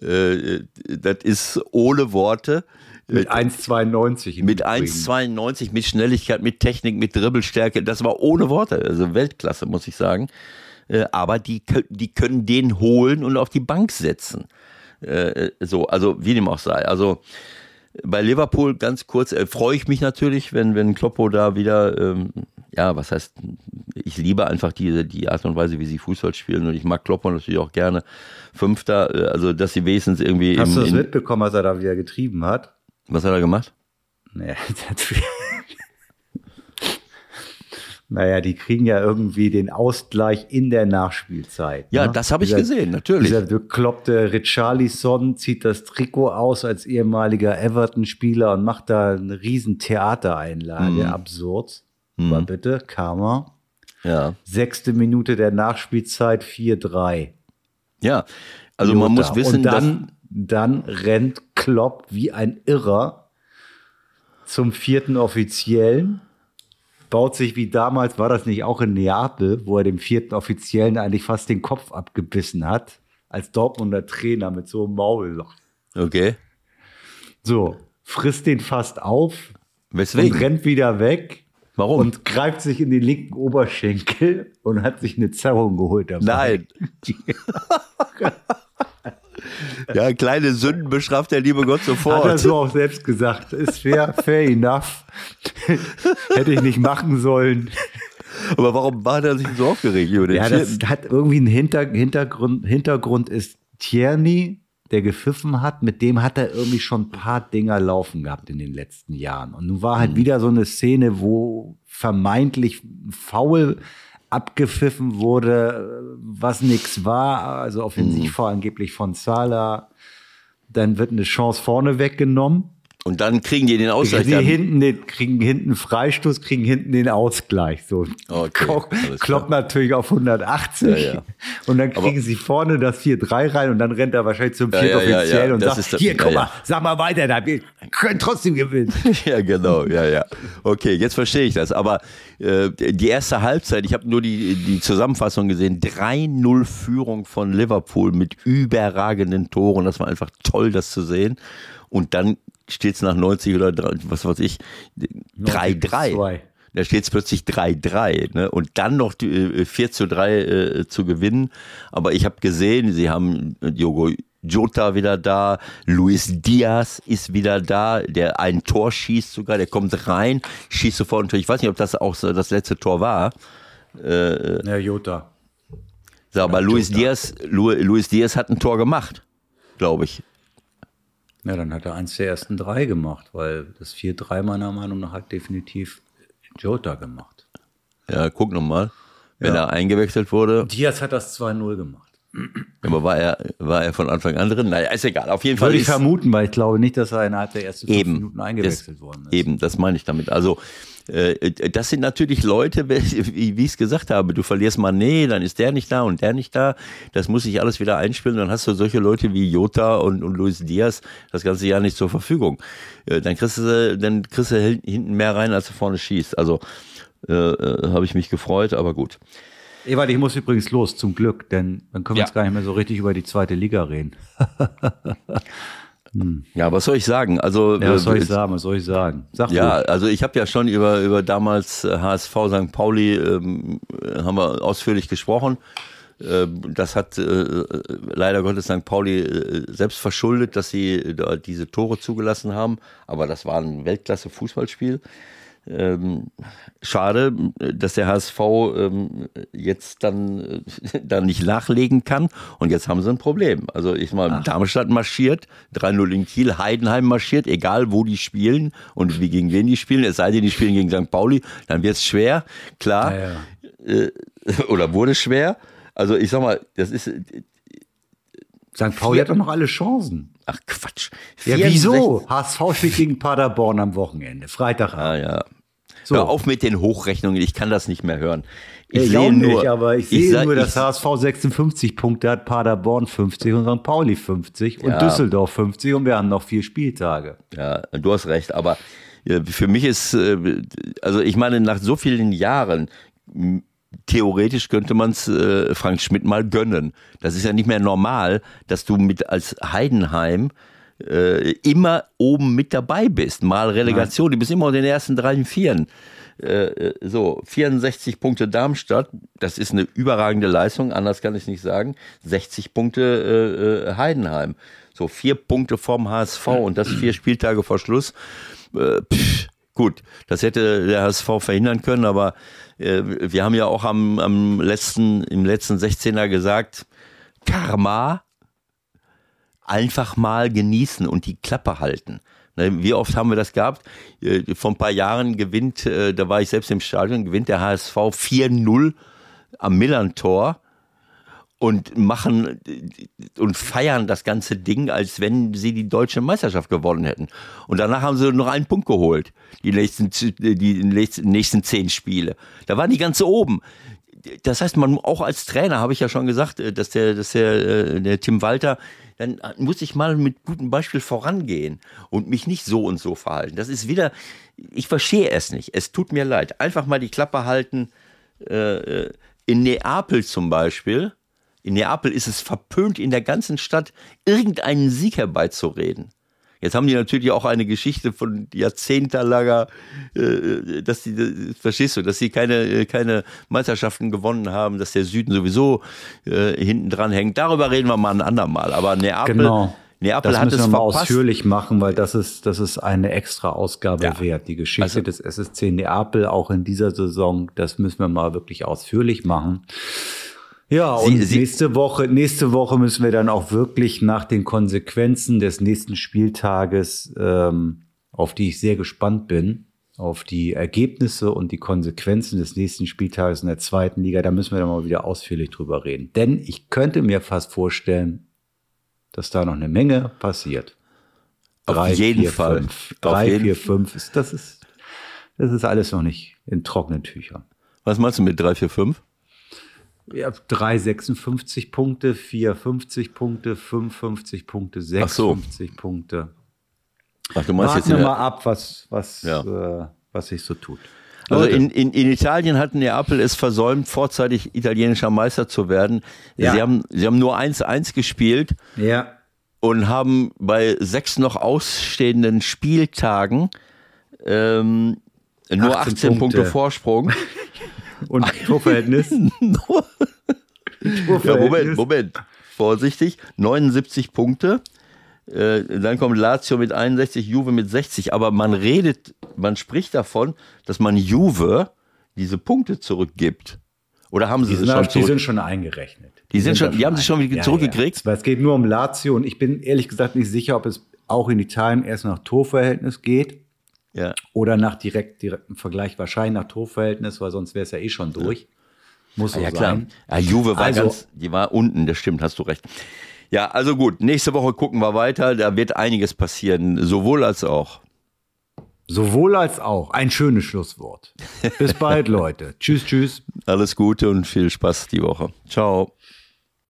Äh, das ist ohne Worte. Mit 1,92. Mit 1,92, mit Schnelligkeit, mit Technik, mit Dribbelstärke. Das war ohne Worte. Also Weltklasse, muss ich sagen. Äh, aber die, die können den holen und auf die Bank setzen. Äh, so, also wie dem auch sei. Also bei Liverpool ganz kurz äh, freue ich mich natürlich, wenn, wenn Kloppo da wieder, ähm, ja, was heißt, ich liebe einfach die, die Art und Weise, wie sie Fußball spielen und ich mag Kloppo natürlich auch gerne. Fünfter, äh, also dass sie wenigstens irgendwie. Hast im, du das mitbekommen, was er da wieder getrieben hat? Was hat er gemacht? Naja, Naja, die kriegen ja irgendwie den Ausgleich in der Nachspielzeit. Ja, ne? das habe ich Dieser- gesehen, natürlich. Dieser bekloppte Richarlison zieht das Trikot aus als ehemaliger Everton-Spieler und macht da eine riesen Theatereinlage. Mhm. Absurd. Aber bitte, Karma. Ja. Sechste Minute der Nachspielzeit, 4-3. Ja. Also man Jota. muss wissen, und dann, dann rennt Klopp wie ein Irrer zum vierten Offiziellen, baut sich wie damals, war das nicht auch in Neapel, wo er dem vierten Offiziellen eigentlich fast den Kopf abgebissen hat, als Dortmunder Trainer mit so einem Maulloch. okay. So, frisst den fast auf und Weswegen? rennt wieder weg Warum? und greift sich in den linken Oberschenkel und hat sich eine Zerrung geholt dabei. Nein. Ja, kleine Sünden bestraft der liebe Gott Hat er sofort. so auch selbst gesagt. Ist fair, fair enough. Hätte ich nicht machen sollen. Aber warum war der sich so aufgeregt über den Ja, das hat irgendwie einen Hinter Hintergrund. Hintergrund ist Tierney, der gepfiffen hat. Mit dem hat er irgendwie schon ein paar Dinger laufen gehabt in den letzten Jahren. Und nun war Mhm. halt wieder so eine Szene, wo vermeintlich faul abgepfiffen wurde, was nix war. Also offensiv Mhm. angeblich von Salah. Dann wird eine Chance vorne weggenommen. Und dann kriegen die den Ausgleich. Die hinten den, kriegen hinten Freistoß, kriegen hinten den Ausgleich. So. Okay, Kloppt natürlich auf 180. Ja, ja. Und dann kriegen Aber- sie vorne das 4-3 rein und dann rennt er wahrscheinlich zum Ja, ja, ja, und das sagt, das- hier, guck mal, sag mal weiter da, wir können trotzdem gewinnen. Ja, genau, ja, ja. Okay, jetzt verstehe ich das. Aber äh, die erste Halbzeit, ich habe nur die, die Zusammenfassung gesehen, 3-0 Führung von Liverpool mit überragenden Toren. Das war einfach toll, das zu sehen. Und dann steht es nach 90 oder was weiß ich, 3-3. 2. Da steht es plötzlich 3-3 ne? und dann noch die, äh, 4 zu 3 äh, zu gewinnen. Aber ich habe gesehen, sie haben äh, Diogo Jota wieder da, Luis Diaz ist wieder da, der ein Tor schießt sogar, der kommt rein, schießt sofort Tor. Ich weiß nicht, ob das auch so das letzte Tor war. Ja, Jota. So, aber Luis Diaz, Lu, Luis Diaz hat ein Tor gemacht, glaube ich. Ja, dann hat er eins der ersten drei gemacht, weil das 4-3 meiner Meinung nach hat definitiv Jota gemacht. Ja, guck nochmal. Wenn Ja. er eingewechselt wurde, Diaz hat das 2-0 gemacht. aber war er, war er von Anfang an drin? Naja, ist egal. Auf jeden Fall Würde ich vermuten, weil ich glaube nicht, dass er innerhalb der ersten fünf Minuten eingewechselt das, worden ist. Eben, das meine ich damit. Also das sind natürlich Leute, wie, wie ich es gesagt habe, du verlierst mal, nee, dann ist der nicht da und der nicht da. Das muss sich alles wieder einspielen. Dann hast du solche Leute wie Jota und, und Luis Diaz das ganze Jahr nicht zur Verfügung. Äh, dann kriegst du, dann kriegst du hinten mehr rein, als du vorne schießt. Also äh, äh, habe ich mich gefreut, aber gut. Ewald, ich muss übrigens los, zum Glück, denn dann können wir Ja. jetzt gar nicht mehr so richtig über die zweite Liga reden. Ja, was soll ich sagen? Also Ja, was soll äh, ich sagen? Was soll ich sagen? Sag Ja, ruhig. also ich habe ja schon über, über damals äh, HSV St. Pauli ähm, äh, haben wir ausführlich gesprochen. Ähm, Das hat äh, leider Gottes St. Pauli äh, selbst verschuldet, dass sie da diese Tore zugelassen haben. Aber das war ein Weltklasse-Fußballspiel. Ähm, schade, dass der HSV ähm, jetzt dann, äh, dann nicht nachlegen kann. Und jetzt haben sie ein Problem. Also ich mal, Darmstadt marschiert, 3-0 in Kiel, Heidenheim marschiert, egal wo die spielen und wie gegen wen die spielen, es sei denn, die spielen gegen St. Pauli, dann wird es schwer, klar. Ja, Äh, oder wurde schwer. Also ich sag mal, das ist. äh, St. Pauli hat doch noch alle Chancen. Ach Quatsch. Ja, 64 wieso? HSV spielt gegen Paderborn am Wochenende, Freitag. Ah ja. So. Hör auf mit den Hochrechnungen, ich kann das nicht mehr hören. Ich, sehe sehe nicht, aber ich sehe sag- nur, dass ich- HSV 56 Punkte hat, Paderborn 50 und St. Pauli 50 und Ja. Düsseldorf 50 und wir haben noch vier Spieltage. Ja, du hast recht, aber äh, für mich ist, äh, also ich meine, nach so vielen Jahren, theoretisch könnte man es äh, Frank Schmidt mal gönnen. Das ist ja nicht mehr normal, dass du mit als Heidenheim äh, immer oben mit dabei bist. Mal Relegation, du bist immer unter den ersten drei und vieren. Äh, so, 64 Punkte Darmstadt, das ist eine überragende Leistung, anders kann ich nicht sagen. 60 Punkte äh, äh, Heidenheim. So, vier Punkte vom HSV und das vier Spieltage vor Schluss. Äh, pff, gut, das hätte der HSV verhindern können, aber äh, wir haben ja auch am, am letzten, im letzten 16er gesagt, Karma, einfach mal genießen und die Klappe halten. Ne, wie oft haben wir das gehabt? Äh, vor ein paar Jahren gewinnt, äh, da war ich selbst im Stadion, gewinnt der HSV 4-0 am Millantor und machen und feiern das ganze Ding, als wenn sie die deutsche Meisterschaft gewonnen hätten. Und danach haben sie noch einen Punkt geholt, die nächsten, die nächsten zehn Spiele. Da waren die ganz oben. Das heißt, man auch als Trainer habe ich ja schon gesagt, äh, dass der, dass der, äh, der Tim Walter, dann muss ich mal mit gutem Beispiel vorangehen und mich nicht so und so verhalten. Das ist wieder, ich verstehe es nicht. Es tut mir leid. Einfach mal die Klappe halten. Äh, in Neapel zum Beispiel, in Neapel ist es verpönt, in der ganzen Stadt irgendeinen Sieg herbeizureden. Jetzt haben die natürlich auch eine Geschichte von jahrzehntelanger, äh, dass die, verstehst du, dass sie keine, äh, keine Meisterschaften gewonnen haben, dass der Süden sowieso äh, hinten dran hängt. Darüber reden wir mal ein andermal. Aber Neapel, genau. Neapel das hat müssen es wir mal verpasst. ausführlich machen, weil das ist, das ist eine extra Ausgabe Ja. wert. Die Geschichte Also- des SSC Neapel auch in dieser Saison, das müssen wir mal wirklich ausführlich machen. Ja, und Sie- nächste Woche, nächste Woche müssen wir dann auch wirklich nach den Konsequenzen des nächsten Spieltages, ähm, auf die ich sehr gespannt bin, auf die Ergebnisse und die Konsequenzen des nächsten Spieltages in der zweiten Liga, da müssen wir dann mal wieder ausführlich drüber reden. Denn ich könnte mir fast vorstellen, dass da noch eine Menge passiert. Auf jeden Fall. Fünf. Auf Drei, jeden vier, fünf. Ist, das, ist, das ist alles noch nicht in trockenen Tüchern. Was meinst du mit 3, 4, 5? Ja, 3 56 Punkte, 4 50 Punkte, 55 Punkte, 6 Ach so. 50 Punkte. Ach, du meinst Warten jetzt wir mal ab, was, was, Ja. äh, was sich so tut. Also in, in, in Italien hat Neapel es versäumt, vorzeitig italienischer Meister zu werden. Ja. Sie, haben, sie haben nur 1-1 gespielt ja, und haben bei sechs noch ausstehenden Spieltagen ähm, nur 18 18, Punkte. Punkte. Vorsprung. und Torverhältnis? ja, Moment, Moment. Vorsichtig. 79 Punkte. Äh, dann kommt Lazio mit 61, Juve mit 60. Aber man redet, man spricht davon, dass man Juve diese Punkte zurückgibt. Oder haben sie Die sie sind, schon die zurück? sind schon eingerechnet. Die sind schon- die haben sie schon wieder zurückgekriegt? Ja. Weil es geht nur um Lazio und ich bin ehrlich gesagt nicht sicher, ob es auch in Italien erst nach Torverhältnis geht ja. oder nach direkt, direktem Vergleich. Wahrscheinlich nach Torverhältnis, weil sonst wäre es ja eh schon durch. Muss so Ja, klar. sein. Ja, Juve war Also- ganz, die war unten, das stimmt, hast du recht. Ja, also gut, nächste Woche gucken wir weiter, da wird einiges passieren, sowohl als auch. Sowohl als auch. Ein schönes Schlusswort. Bis bald, Leute. Tschüss, tschüss. Alles Gute und viel Spaß die Woche. Ciao.